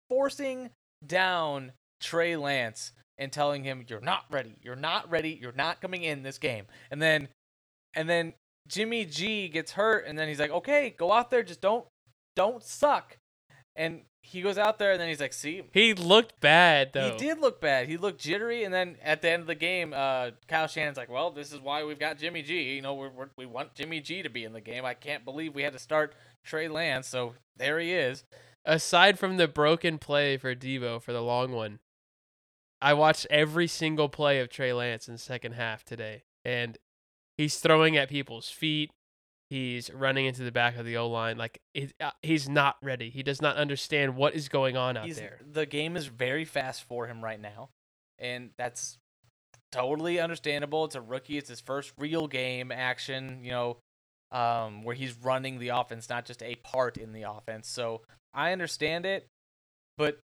forcing down Trey Lance and telling him you're not ready, you're not ready, you're not coming in this game. And then and then Jimmy G gets hurt and then he's like, "Okay, go out there, just don't don't suck." And he goes out there and then he's like, "See, He looked bad though. he did look bad. He looked jittery, and then at the end of the game, uh, Kyle Shanahan's like, "Well, this is why we've got Jimmy G. You know, we're, we're, we want Jimmy G to be in the game. I can't believe we had to start Trey Lance, so there he is. Aside from the broken play for Deebo for the long one, I watched every single play of Trey Lance in the second half today, and he's throwing at people's feet. He's running into the back of the O line like it, uh, he's not ready. He does not understand what is going on out He's, there. The game is very fast for him right now, and that's totally understandable. It's a rookie. It's his first real game action. You know, um, where he's running the offense, not just a part in the offense. So I understand it, but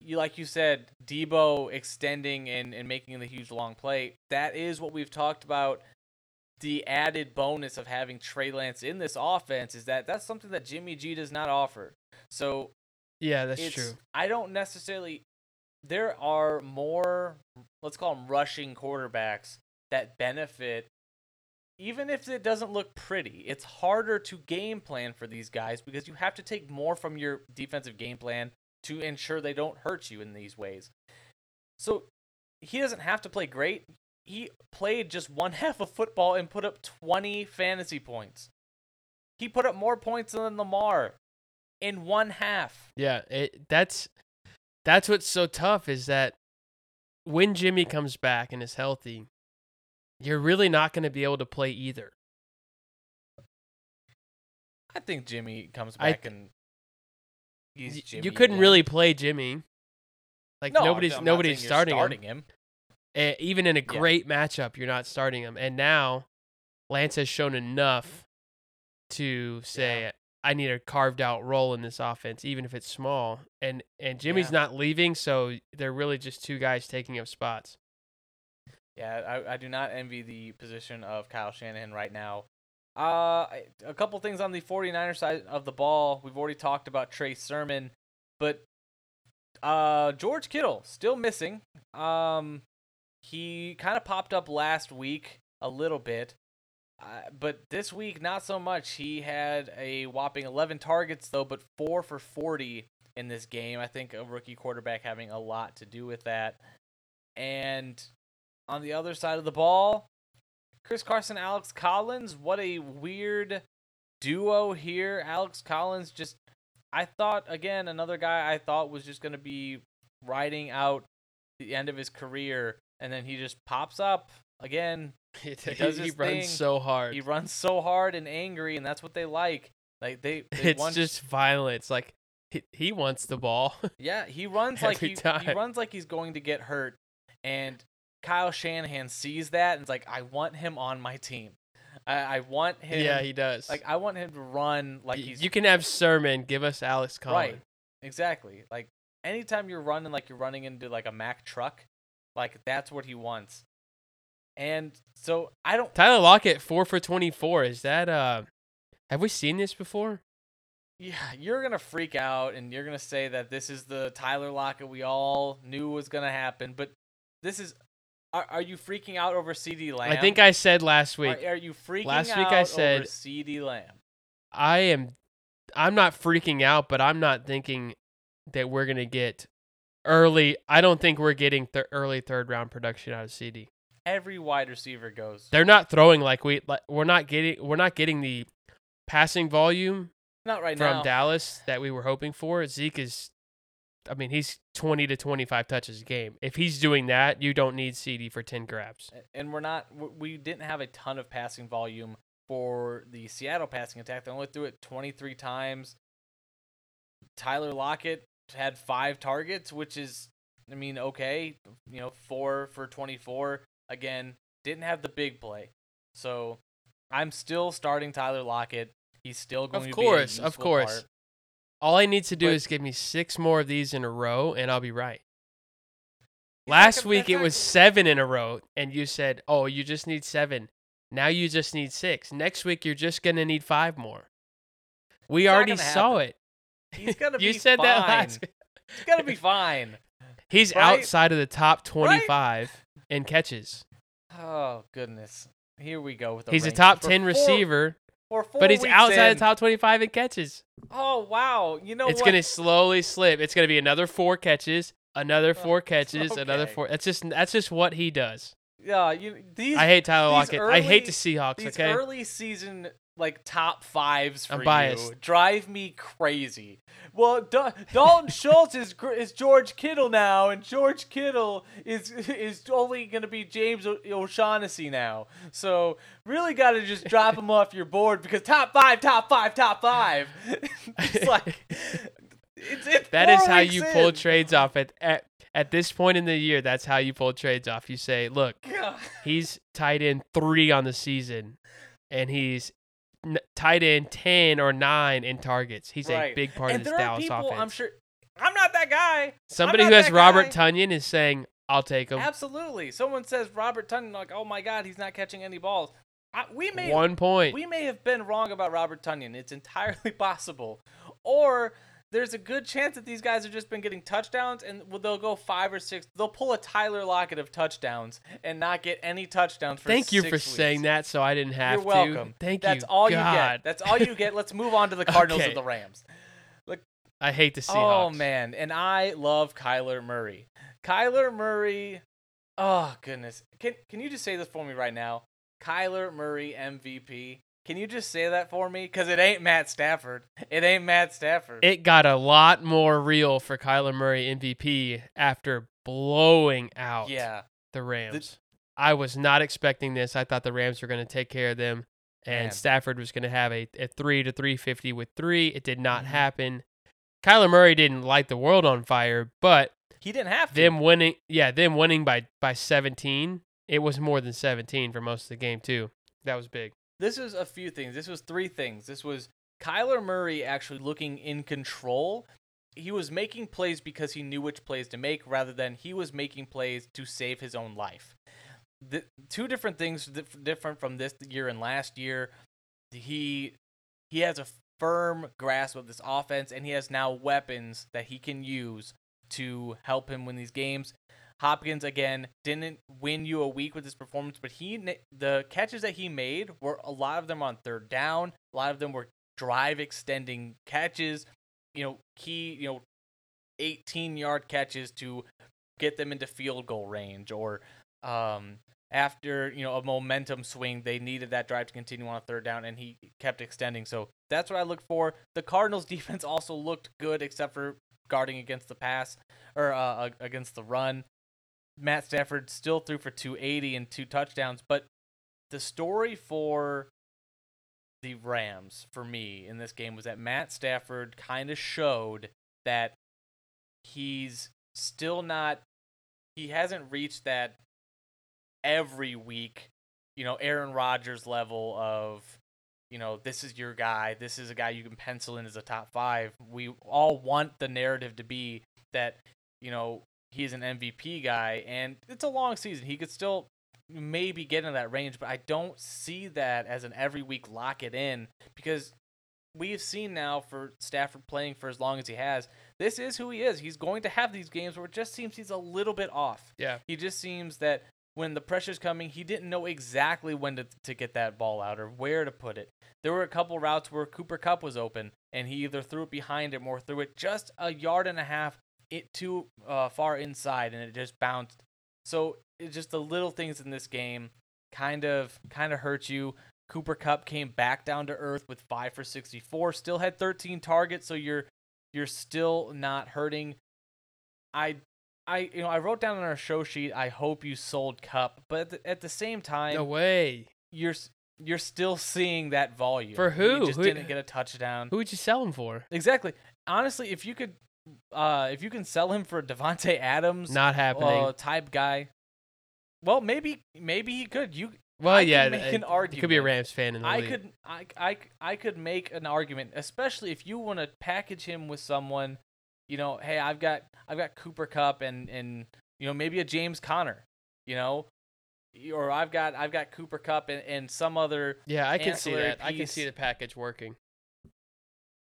you like you said, Deebo extending and, and making the huge long play. That is what we've talked about. The added bonus of having Trey Lance in this offense is that that's something that Jimmy G does not offer. So Yeah, that's it's, true. I don't necessarily. There are more, let's call them rushing quarterbacks that benefit, even if it doesn't look pretty. It's harder to game plan for these guys because you have to take more from your defensive game plan to ensure they don't hurt you in these ways. So he doesn't have to play great. He played just one half of football and put up 20 fantasy points. He put up more points than Lamar in one half. Yeah, it, that's that's what's so tough is that when Jimmy comes back and is healthy, you're really not going to be able to play either. I think Jimmy comes back and he's Jimmy you couldn't really play Jimmy. Like No, nobody's nobody's starting, starting him. him. Eh, even in a great matchup, you're not starting him. And now Lance has shown enough to say I need a carved out role in this offense, even if it's small. And and Jimmy's Yeah. not leaving, so they're really just two guys taking up spots. Yeah, I, I do not envy the position of Kyle Shanahan right now. Uh, a couple things on the 49er side of the ball. We've already talked about Trey Sermon, but uh, George Kittle still missing. Um, he kind of popped up last week a little bit, uh, but this week not so much. He had a whopping 11 targets though, but four for 40 in this game. I think a rookie quarterback having a lot to do with that. And on the other side of the ball, Chris Carson, Alex Collins. What a weird duo here. Alex Collins just, I thought, again, another guy I thought was just going to be riding out the end of his career. And then he just pops up again. he does his runs thing. so hard. He runs so hard and angry, and that's what they like. Like they, they it's want- just violence. Like he, he wants the ball. Yeah, he runs like he, he runs like he's going to get hurt, and Kyle Shanahan sees that and is like, I want him on my team. I, I want him. yeah, he does. like I want him to run like he's you can have Sermon. Give us Alex Collins. right. Exactly. Like anytime you're running like you're running into like a Mack truck, like that's what he wants. And so I don't. Tyler Lockett four for twenty four. Is that uh? Have we seen this before? Yeah, you're gonna freak out and you're gonna say that this is the Tyler Lockett we all knew was gonna happen, but this is. Are, are you freaking out over CeeDee Lamb? I think I said last week. Are, are you freaking Last out week I said- over CeeDee Lamb? I am. I'm not freaking out, but I'm not thinking that we're gonna get early. I don't think we're getting th- early third round production out of CeeDee. Every wide receiver goes. They're not throwing like we. Like, we're not getting. We're not getting the passing volume Not right from now. Dallas that we were hoping for. Zeke is, I mean, he's 20 to 25 touches a game. If he's doing that, you don't need CeeDee for 10 grabs. and we're not. We didn't have a ton of passing volume for the Seattle passing attack. They only threw it 23 times. Tyler Lockett had five targets, which is, I mean, okay. You know, four for 24. Again, didn't have the big play. So I'm still starting Tyler Lockett. He's still going Of to be a course, of course. All I need to do But- is give me six more of these in a row, and I'll be right. Last week it was seven in a row, and you said, "Oh, you just need seven. Now you just need six. Next week you're just gonna need five more." We It's already saw happen. it. He's gonna you be said that fine. last. He's gonna be fine. He's Right? outside of the top 25 in catches. Oh goodness. Here we go with the He's a top For 10 four- receiver, four but he's outside in- the top 25 in catches. Oh wow! You know it's what? going to slowly slip. It's going to be another four catches, another oh, four catches, another four. That's just that's just what he does. Yeah, you these I hate Tyler Lockett. I hate the Seahawks. these Okay, early season like top fives for you drive me crazy. Well, Da- Dalton Schultz is is George Kittle now, and George Kittle is is only going to be James o- O'Shaughnessy now. So really got to just drop him off your board because top five, top five, top five. it's like it's, it's that is how you pull trades off at, at at this point in the year. That's how you pull trades off. You say, look, God. he's tied in three on the season, and he's n- tied in ten or nine in targets. He's a big part and of this there are Dallas people, offense. I'm sure. I'm not that guy. Somebody who has Robert guy. Tunyon is saying, "I'll take him." Absolutely. Someone says Robert Tonyan, like, oh my God, he's not catching any balls. I, we may One point. we may have been wrong about Robert Tonyan. It's entirely possible, or there's a good chance that these guys have just been getting touchdowns, and they'll go five or six. They'll pull a Tyler Lockett of touchdowns and not get any touchdowns for. Thank you for weeks. saying that, so I didn't have You're welcome. to. Thank That's you. That's all you get. That's all you get. Let's move on to the Cardinals Okay. and the Rams. Look, I hate the oh, Seahawks. Oh man, and I love Kyler Murray. Kyler Murray. Oh goodness. Can can you just say this for me right now? Kyler Murray MVP. Can you just say that for me? Cause it ain't Matt Stafford. It ain't Matt Stafford. It got a lot more real for Kyler Murray MVP after blowing out yeah. the Rams. I was not expecting this. I thought the Rams were going to take care of them, and Man. Stafford was going to have a, a three to three fifty with three. It did not Mhm. happen. Kyler Murray didn't light the world on fire, but He didn't have to. them winning, yeah, them winning by by seventeen. It was more than seventeen for most of the game too. That was big. This was a few things. This was three things. This was Kyler Murray actually looking in control. He was making plays because he knew which plays to make rather than he was making plays to save his own life. The, two different things different from this year and last year. He he has a firm grasp of this offense and he has now weapons that he can use to help him win these games. Hopkins again didn't win you a week with his performance, but he the catches that he made were a lot of them on third down. A lot of them were drive extending catches. You know, key you know, 18 yard catches to get them into field goal range or um after you know a momentum swing they needed that drive to continue on a third down and he kept extending so that's what i look for the cardinals defense also looked good except for guarding against the pass or uh, against the run matt stafford still threw for 280 and two touchdowns but the story for the rams for me in this game was that matt stafford kind of showed that he's still not he hasn't reached that every week, you know, Aaron Rodgers level of, you know, this is your guy. This is a guy you can pencil in as a top five. We all want the narrative to be that, you know, he's an MVP guy, and it's a long season. He could still maybe get in that range, but I don't see that as an every week lock it in because we've seen now for Stafford playing for as long as he has, this is who he is. He's going to have these games where it just seems he's a little bit off. Yeah. He just seems that when the pressure's coming, he didn't know exactly when to, to get that ball out or where to put it. There were a couple routes where Cooper Kupp was open and he either threw it behind him or threw it just a yard and a half it too uh, far inside and it just bounced. So it's just the little things in this game kind of kind of hurt you. Cooper Kupp came back down to earth with 5 for 64, still had 13 targets, so you're you're still not hurting. I I you know, I wrote down on our show sheet I hope you sold Kupp, but at the, at the same time No way. you're you're still seeing that volume. For who? He just Who- didn't get a touchdown. Who would you sell him for? Exactly. Honestly, if you could uh if you can sell him for Davante Adams Not happening. uh, type guy, well, maybe maybe he could. You well, I yeah, make it- an it could be a. Rams fan in the I league. could I, I, I could make an argument, especially if you want to package him with someone, you know, hey, I've got I've got Cooper Kupp and and you know maybe a James Conner, you know, or I've got I've got Cooper Kupp and, and some other Yeah, I can see that. I can see the package working.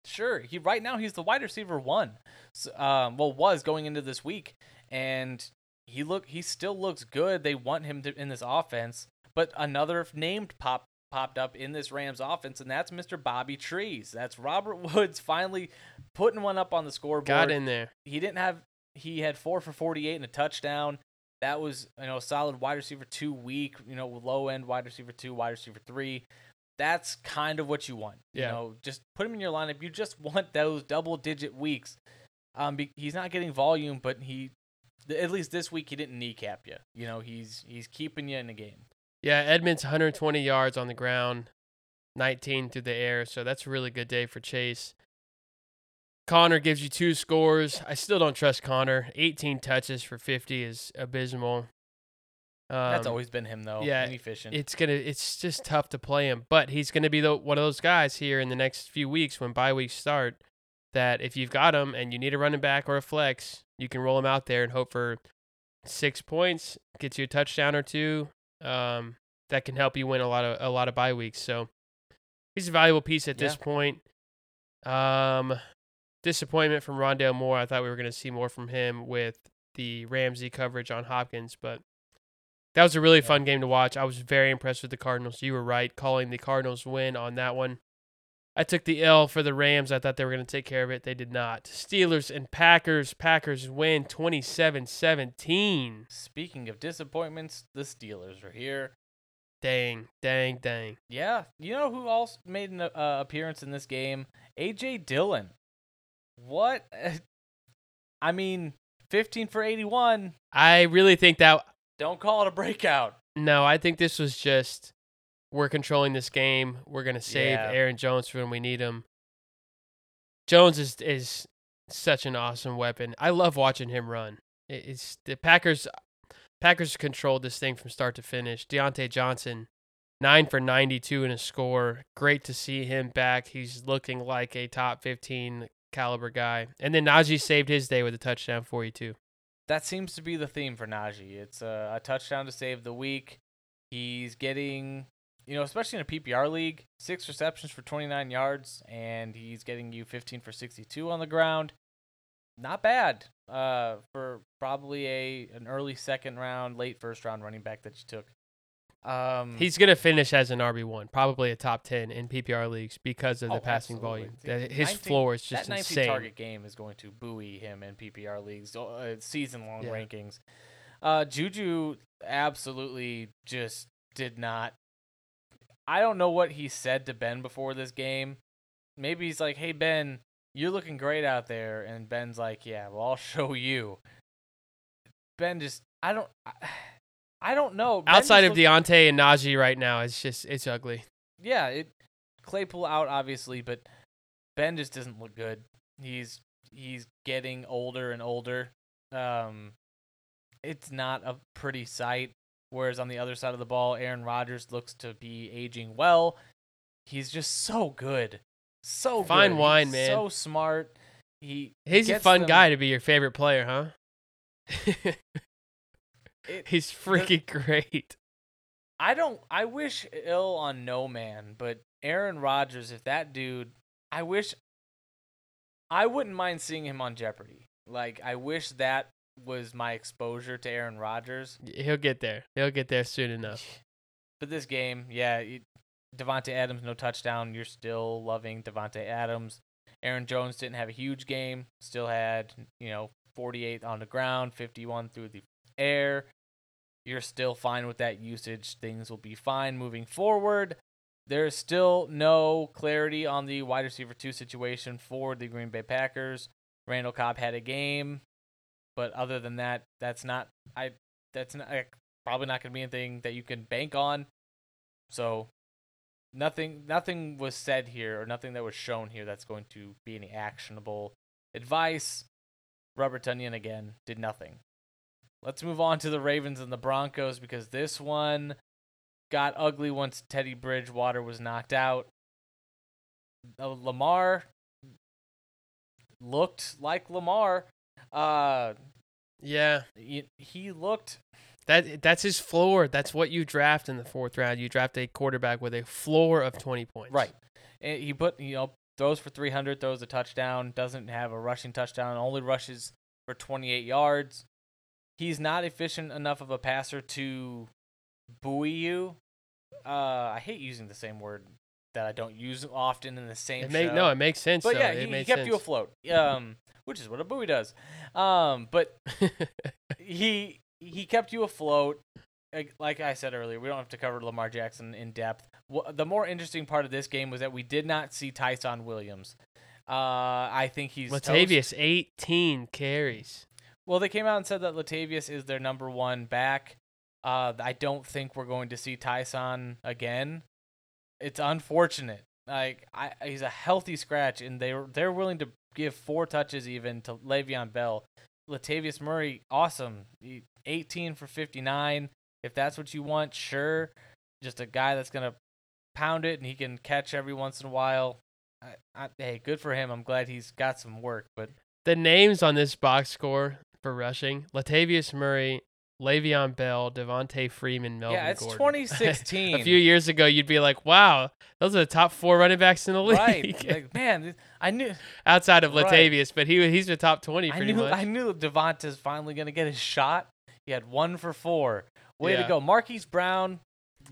Sure. He right now he's the wide receiver one. So, um, well, was going into this week, and he look he still looks good. They want him to, in this offense, but another named pop popped up in this Rams offense, and that's Mr. Bobby Trees. That's Robert Woods finally putting one up on the scoreboard. Got in there. He didn't have he had four for 48 and a touchdown. That was you know solid wide receiver two week, you know low end wide receiver two, wide receiver three. That's kind of what you want. Yeah. You know, just put him in your lineup. You just want those double digit weeks. Um, be, he's not getting volume, but he at least this week he didn't kneecap you. You know, he's he's keeping you in the game. Yeah, Edmonds 120 yards on the ground, 19 through the air. So that's a really good day for Chase. Conner gives you two scores. I still don't trust Conner. 18 touches for 50 is abysmal. Um, That's always been him though. yeah, it's gonna. It's just tough to play him, but he's gonna be the one of those guys here in the next few weeks when bye weeks start. That if you've got him and you need a running back or a flex, you can roll him out there and hope for six points, gets you a touchdown or two. Um, that can help you win a lot of a lot of bye weeks. So he's a valuable piece at this point. Um, disappointment from Rondale Moore. I thought we were gonna see more from him with the Ramsey coverage on Hopkins, but that was a really Yeah. fun game to watch. I was very impressed with the Cardinals. You were right, calling the Cardinals win on that one. I took the L for the Rams. I thought they were going to take care of it. They did not. Steelers and Packers. Packers win 27 17. Speaking of disappointments, the Steelers are here. Dang, dang, dang. Yeah, you know who else made an uh, appearance in this game? AJ Dillon. What? I mean, 15 for 81. I really think that. Don't call it a breakout. No, I think this was just. We're controlling this game. We're going to save Yeah. Aaron Jones for when we need him. Jones is is such an awesome weapon. I love watching him run. It's the Packers. Packers controlled this thing from start to finish. Diontae Johnson, nine for ninety-two in a score. Great to see him back. He's looking like a top fifteen caliber guy. And then Najee saved his day with a touchdown for you too. That seems to be the theme for Najee. It's a, a touchdown to save the week. He's getting, you know, especially in a PPR league, six receptions for 29 yards, and he's getting you 15 for 62 on the ground. Not bad uh, for probably a an early second round, late first round running back that you took. Um, He's gonna finish as an RB one, probably a top ten in PPR leagues because of the Oh, passing absolutely. volume. See, His 19 floor is just that 19 insane. target game is going to buoy him in PPR leagues, uh, season long Yeah. rankings. Uh, Juju absolutely just did not. I don't know what he said to Ben before this game. Maybe he's like, "Hey Ben, you're looking great out there," and Ben's like, "Yeah, well, I'll show you." Ben just, I don't, I, I don't know. Outside of looks- Diontae and Najee right now, it's just it's ugly. yeah, it Claypool out obviously, but Ben just doesn't look good. He's he's getting older and older. Um, it's not a pretty sight. Whereas on the other side of the ball, Aaron Rodgers looks to be aging well. He's just so good, so good. Fine He's wine, man. So smart. He He's a fun them- guy to be your favorite player, huh? It- He's freaking great. I don't. I wish ill on no man, but Aaron Rodgers, if that dude, I wish. I wouldn't mind seeing him on Jeopardy. Like I wish that was my exposure to Aaron Rodgers. He'll get there. He'll get there soon enough. But this game, yeah, Davante Adams no touchdown. You're still loving Davante Adams. Aaron Jones didn't have a huge game. Still had you know 48 on the ground, 51 through the air. You're still fine with that usage. Things will be fine moving forward. There's still no clarity on the wide receiver two situation for the Green Bay Packers. Randall Cobb had a game, but other than that, that's not I. That's not eh, probably not going to be anything that you can bank on. So, nothing nothing was said here or nothing that was shown here that's going to be any actionable advice. Robert Tonyan again did nothing. Let's move on to the Ravens and the Broncos because this one got ugly once Teddy Bridgewater was knocked out. Uh, Lamar looked like Lamar. Uh, Yeah, he, he looked that that's his floor. That's what you draft in the fourth round. You draft a quarterback with a floor of twenty points. right. And he put you know throws for 300, throws a touchdown, doesn't have a rushing touchdown, only rushes for 28 yards. He's not efficient enough of a passer to buoy you. Uh, I hate using the same word that I don't use often in the same It make, show. no, it makes sense. but though. yeah, it he, he kept you afloat. Um, which is what a buoy does. Um, but he he kept you afloat. Like- I said earlier, we don't have to cover Lamar Jackson in depth. The more interesting part of this game was that we did not see Ty'Son Williams. Uh, I think he's toast. 18 carries. Well, they came out and said that Latavius is their number one back. Uh, I don't think we're going to see Ty'Son again. It's unfortunate. Like I, he's a healthy scratch, and they they're willing to give four touches even to Le'Veon Bell. Latavius Murray, awesome, He- 18 for 59. If that's what you want, sure. Just a guy that's gonna pound it and he can catch every once in a while. I, I, hey, good for him. I'm glad he's got some work, but The names on this box score for rushing Latavius Murray, Le'Veon Bell, Devonta Freeman, Melvin yeah, it's Gordon. 2016. a few years ago, you'd be like, wow, those are the top four running backs in the league. right. Like, man, I knew Outside of Right. Latavius, but he he's the top 20 I pretty knew much. I knew Devonta's finally gonna get his shot. He had one for four. Way Yeah. to go, Marquise Brown.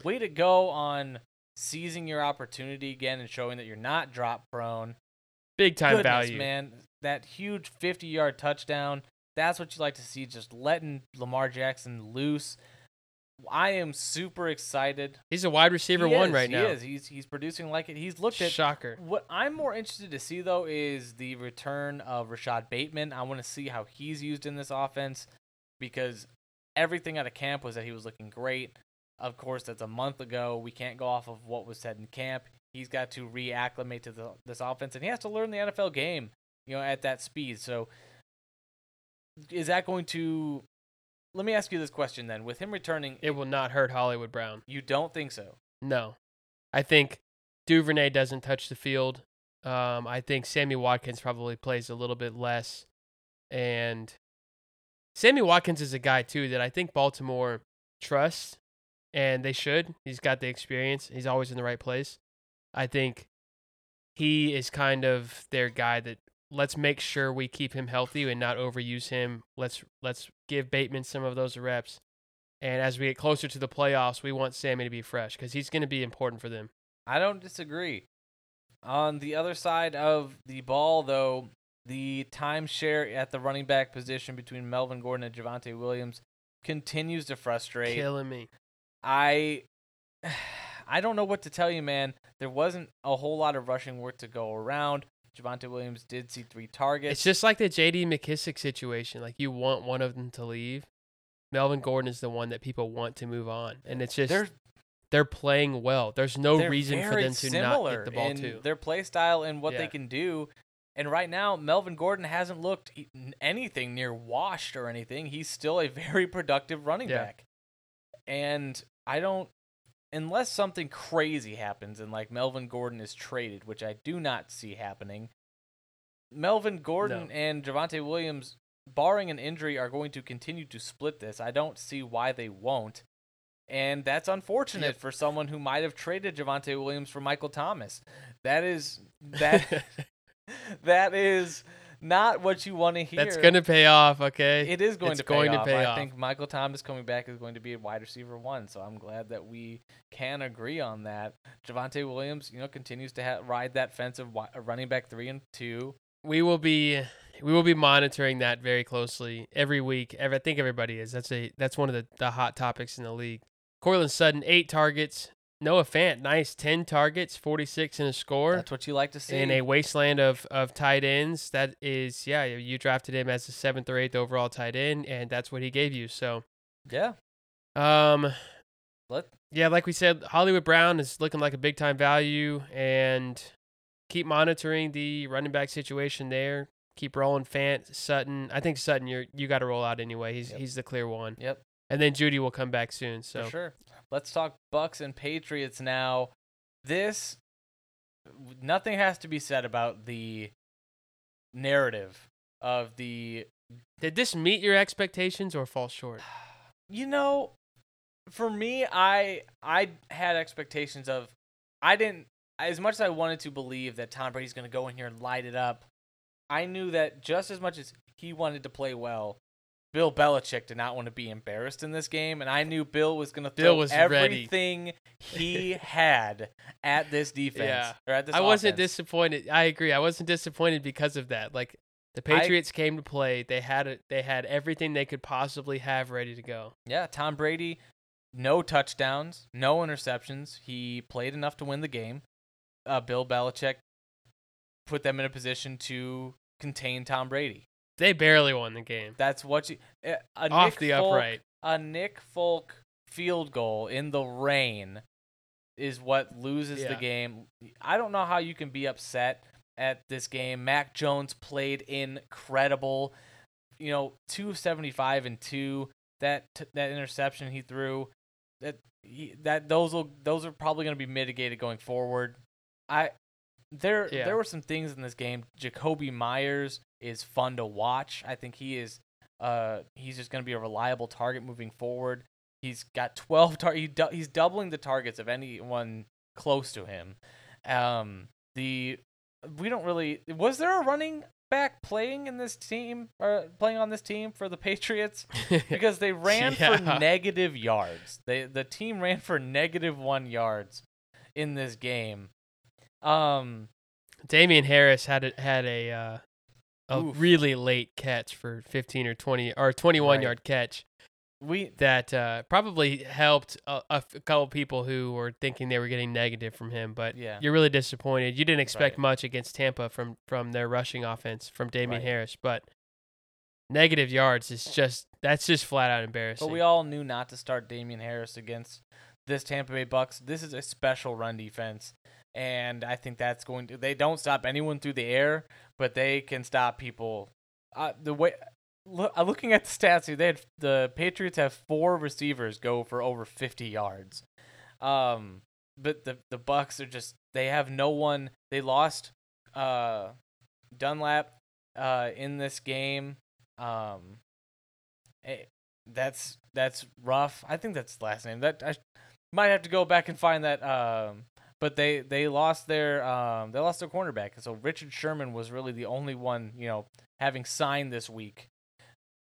Way to go on seizing your opportunity again and showing that you're not drop prone. Big time Goodness, value. man. That huge 50 yard touchdown. That's what you like to see. Just letting Lamar Jackson loose. I am super excited. He's a wide receiver He one is, right he now. is. He's he's producing like it. He's looked at Shocker. what I'm more interested to see though is the return of Rashod Bateman. I want to see how he's used in this offense because everything out of camp was that he was looking great. Of course, that's a month ago. We can't go off of what was said in camp. He's got to reacclimate to the, this offense, and he has to learn the NFL game, you know, at that speed. So, is that going to? Let me ask you this question then: With him returning, It will not hurt Hollywood Brown. you don't think so? No. I think Duvernay doesn't touch the field. Um, I think Sammy Watkins probably plays a little bit less. And Sammy Watkins is a guy, too, that I think Baltimore trusts, and they should. He's got the experience, he's always in the right place. I think he is kind of their guy that let's make sure we keep him healthy and not overuse him. Let's let's give Bateman some of those reps. And as we get closer to the playoffs, we want Sammy to be fresh because he's going to be important for them. I don't disagree. On the other side of the ball, though, the timeshare at the running back position between Melvin Gordon and Javonte Williams continues to frustrate. Killing me. I I don't know what to tell you, man. There wasn't a whole lot of rushing work to go around. Javonte Williams did see three targets. It's just like the J.D. McKissic situation. Like you want one of them to leave. Melvin Gordon is the one that people want to move on, and it's just they're they're, playing well. There's no reason for them to not similar get the ball in too. Their play style and what they can do. And right now, Melvin Gordon hasn't looked anything near washed or anything. He's still a very productive running Yeah. back. And I don't, unless something crazy happens and like Melvin Gordon is traded, which I do not see happening, Melvin Gordon No. and Javonte Williams, barring an injury, are going to continue to split this. I don't see why they won't. And that's unfortunate Yep. for someone who might have traded Javonte Williams for Michael Thomas. That is that that is not what you want to hear. That's gonna pay off. Okay. It is going It's to pay going to off. pay I off. think Michael Thomas coming back is going to be a wide receiver one, so I'm glad that we can agree on that. Javonte Williams, you know, continues to ha- ride that fence of wi- running back three and two. we will be we will be monitoring that very closely every week. Every, I think everybody is. That's a that's one of the, the hot topics in the league. Courtland Sutton, eight targets. Noah Fant, nice, ten targets, forty six in a score. That's what you like to see. in a wasteland of, of tight ends. That is, yeah, you drafted him as the seventh or eighth overall tight end, and that's what he gave you. So, yeah, um, Let- yeah, like we said, Hollywood Brown is looking like a big time value, and keep monitoring the running back situation there. Keep rolling Fant, Sutton. I think Sutton, you're you got to roll out anyway. He's Yep. he's the clear one, yep, and then Jeudy will come back soon. So for sure. Let's talk Bucks and Patriots now. This nothing has to be said about the narrative of the did this meet your expectations or fall short? you know for me i i had expectations of i didn't as much as i wanted to believe that tom brady's going to go in here and light it up i knew that just as much as he wanted to play well Bill Belichick did not want to be embarrassed in this game, and I knew Bill was going to throw was ready. everything he had at this defense. Yeah. this I wasn't disappointed. I agree. I wasn't disappointed because of that. Like the I- Patriots came to play. They had it. They had everything they could possibly have ready to go. Yeah, Tom Brady, no touchdowns, no interceptions. He played enough to win the game. Uh, Bill Belichick put them in a position to contain Tom Brady. They barely won the game. That's what you eh, a Off Nick the Folk- upright. A Nick Folk field goal in the rain is what loses the game. I don't know how you can be upset at this game. Mac Jones played incredible. You know, 275 and 2. That t- that interception he threw that he, that those will those are probably going to be mitigated going forward. I there Yeah. there were some things in this game. Jakobi Meyers is fun to watch. I think he is uh he's just going to be a reliable target moving forward. He's got 12 tar- he du- he's doubling the targets of anyone close to him. Um the we don't really was there a running back playing in this team or playing on this team for the Patriots? because they ran for negative yards. They the team ran for negative one yards in this game. Um, Damien Harris had a, had a uh, a Oof. really late catch for 15 or 20 or 21 Right. yard catch we that uh, probably helped a couple people who were thinking they were getting negative from him. But Yeah. you're really disappointed. You didn't expect Right. much against Tampa from from their rushing offense from Damien Right. Harris, but negative yards is just that's just flat out embarrassing. but we all knew not to start Damien Harris against this Tampa Bay Bucks. This is a special run defense, and I think that's going to. They don't stop anyone through the air, but they can stop people. Uh, the way. Look, uh, looking at the stats here, they had the Patriots have four receivers go for over 50 yards. Um, but the the Bucks are just they have no one. They lost uh Dunlap uh in this game. Um eh, that's that's rough. I think that's the last name. That I might have to go back and find that um but they they lost their um they lost their cornerback. So Richard Sherman was really the only one, you know, having signed this week.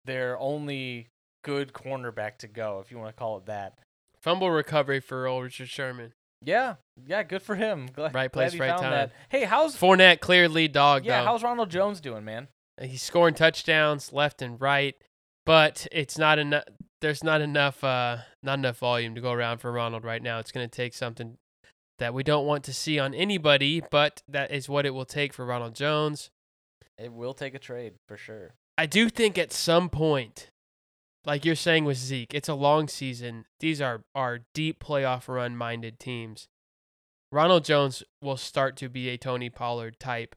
Their only good cornerback to go, if you want to call it that. Fumble recovery for old Richard Sherman. Yeah, yeah, good for him. Glad, Right glad place, he right time. that. Hey, how's Fournette clear lead dog yeah? though. How's Ronald Jones doing, man? He's scoring touchdowns left and right, but it's not enough. There's not enough, uh, not enough volume to go around for Ronald right now. It's going to take something that we don't want to see on anybody, but that is what it will take for Ronald Jones. It will take a trade for sure. I do think at some point, like you're saying with Zeke, it's a long season. These are are deep playoff run minded teams. Ronald Jones will start to be a Tony Pollard type.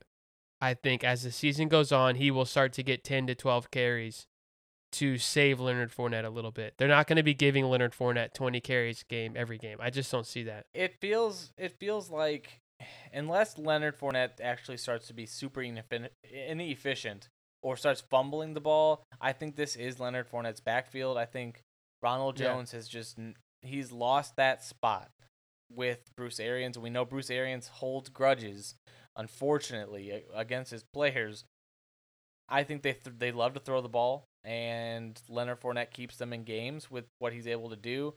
I think as the season goes on, he will start to get 10 to 12 carries to save Leonard Fournette a little bit. They're not going to be giving Leonard Fournette 20 carries game every game. I just don't see that. It feels it feels like unless Leonard Fournette actually starts to be super inefficient or starts fumbling the ball, I think this is Leonard Fournette's backfield. I think Ronald Yeah. Jones has just he's lost that spot with Bruce Arians. We know Bruce Arians holds grudges, unfortunately, against his players. I think they th- they love to throw the ball, and Leonard Fournette keeps them in games with what he's able to do.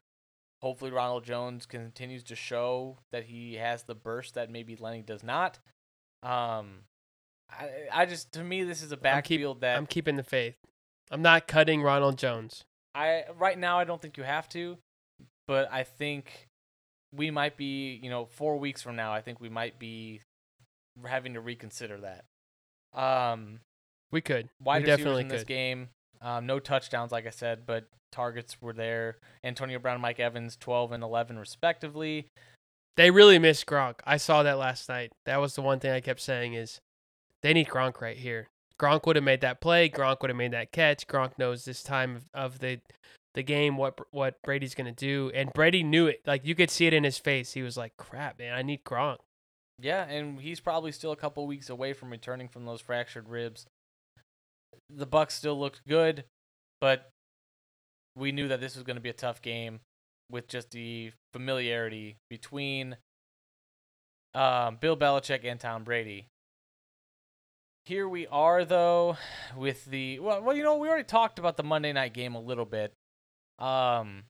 Hopefully, Ronald Jones continues to show that he has the burst that maybe Lenny does not. Um, I, I just to me this is a I'm keep- backfield that I'm keeping the faith. I'm not cutting Ronald Jones. I right now I don't think you have to, but I think we might be, you know, four weeks from now. I think we might be having to reconsider that. Um, We could. wide we receivers definitely in this could. game, um, no touchdowns, like I said, but targets were there. Antonio Brown, Mike Evans, twelve and eleven respectively. They really miss Gronk. I saw that last night. That was the one thing I kept saying is they need Gronk right here. Gronk would have made that play. Gronk would have made that catch. Gronk knows this time of, of the the game what what Brady's gonna do, and Brady knew it. Like you could see it in his face. He was like, "Crap, man, I need Gronk." Yeah, and he's probably still a couple weeks away from returning from those fractured ribs. The Bucks still looked good, but we knew that this was going to be a tough game with just the familiarity between um, Bill Belichick and Tom Brady. here we are though with the well, well, you know, we already talked about the Monday night game a little bit. Um,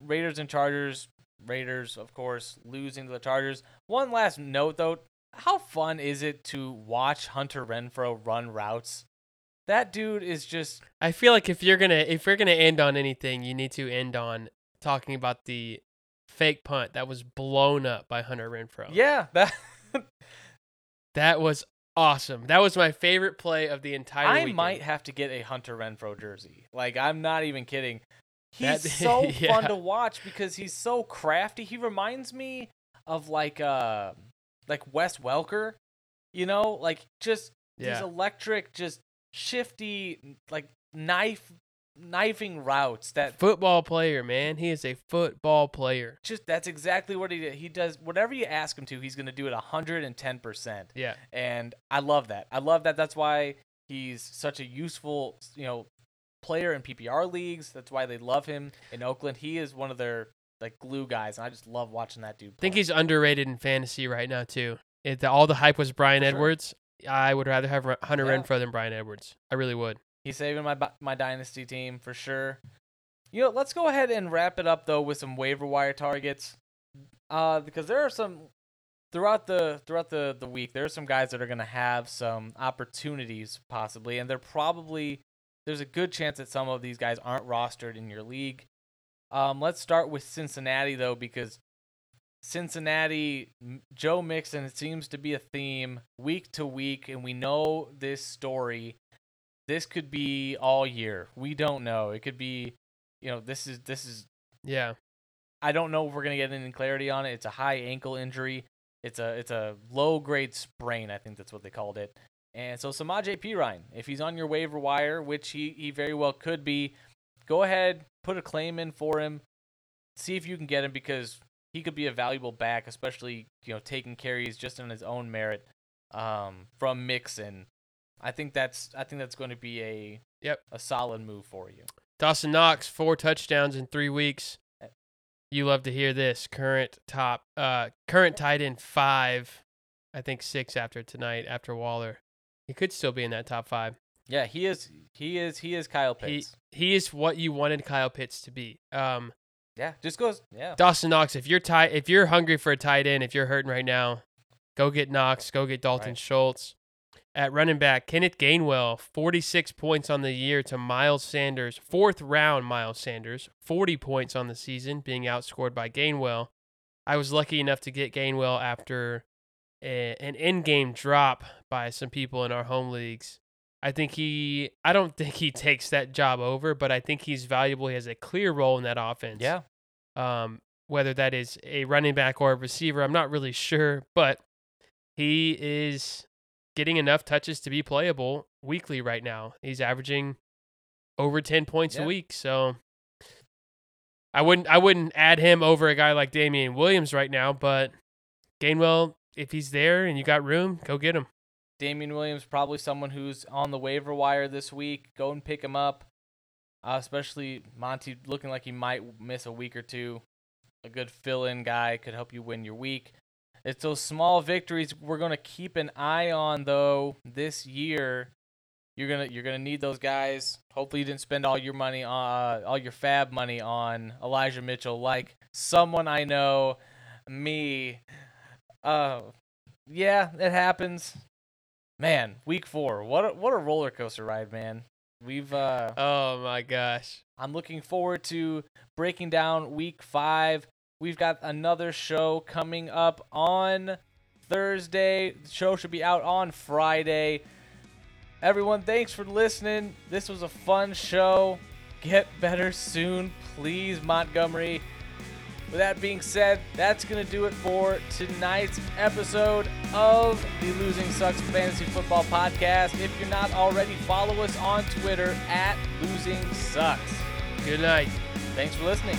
Raiders and Chargers. Raiders, of course, losing to the Chargers. One last note though, how fun is it to watch Hunter Renfrow run routes? That dude is just I feel like if you're gonna if you're gonna end on anything, you need to end on talking about the fake punt that was blown up by Hunter Renfrow. yeah, that That was awesome. That was my favorite play of the entire I weekend. might have to get a Hunter Renfrow jersey. Like I'm not even kidding. He's That- so yeah. fun to watch because he's so crafty. He reminds me of like uh like Wes Welker, you know, like just Yeah. electric, just shifty, like knife knifing routes that Football player, man. He is a football player. just that's exactly what he did. He does whatever you ask him to, he's gonna do it hundred and ten percent. Yeah. and I love that. I love that. That's why he's such a useful, you know, player in PPR leagues. That's why they love him in Oakland. He is one of their like glue guys, and I just love watching that dude. I think he's underrated in fantasy right now too. If the, all the hype was Bryan sure. Edwards, I would rather have Hunter Yeah. Renfrow than Bryan Edwards. I really would. he's saving my my dynasty team for sure. You know, let's go ahead and wrap it up though with some waiver wire targets, uh, because there are some throughout the throughout the the week. There are some guys that are gonna have some opportunities possibly, and they're probably there's a good chance that some of these guys aren't rostered in your league. Um, let's start with Cincinnati though, because Cincinnati, Joe Mixon it seems to be a theme week to week, and we know this story. This could be all year. We don't know. It could be, you know, this is this is. Yeah. I don't know if we're gonna get any clarity on it. It's a high ankle injury. It's a it's a low grade sprain. I think that's what they called it. And so Samaj P. Ryan, if he's on your waiver wire, which he, he very well could be, go ahead, put a claim in for him. See if you can get him because he could be a valuable back, especially you know taking carries just on his own merit um, from Mixon. I think that's I think that's going to be a Yep. a solid move for you. Dawson Knox, four touchdowns in three weeks. You love to hear this. Current top, uh, current tight end five. I think six after tonight after Waller. He could still be in that top five. Yeah, he is he is he is Kyle He Pitts. he is what you wanted Kyle Pitts to be. Um, yeah, just goes yeah. Dawson Knox, if you're tight, if you're hungry for a tight end, if you're hurting right now, go get Knox. Go get Dalton Right. Schultz. At running back, Kenneth Gainwell, 46 points on the year to Miles Sanders, fourth round Miles Sanders, 40 points on the season, being outscored by Gainwell. I was lucky enough to get Gainwell after a, an in-game drop by some people in our home leagues. I think he, I don't think he takes that job over, but I think he's valuable. He has a clear role in that offense Yeah. um, whether that is a running back or a receiver, I'm not really sure, but he is getting enough touches to be playable weekly right now. He's averaging over 10 points Yeah. a week, so I wouldn't I wouldn't add him over a guy like Damien Williams right now, but Gainwell, if he's there and you got room, go get him. Damien Williams probably someone who's on the waiver wire this week. Go and pick him up. Uh, especially Monty looking like he might miss a week or two. A good fill-in guy could help you win your week. It's those small victories we're gonna keep an eye on though this year. You're gonna you're gonna need those guys. Hopefully you didn't spend all your money on uh, all your FAAB money on Elijah Mitchell, like someone I know, me. Uh, yeah, it happens. Man, week four. What a, what a roller coaster ride, man. We've uh Oh my gosh. I'm looking forward to breaking down week 5. We've got another show coming up on Thursday. The show should be out on Friday. Everyone, thanks for listening. This was a fun show. Get better soon, please, Montgomery. With that being said, that's going to do it for tonight's episode of the Losing Sucks Fantasy Football Podcast. If you're not already, follow us on Twitter at Losing Sucks. Good night. Thanks for listening.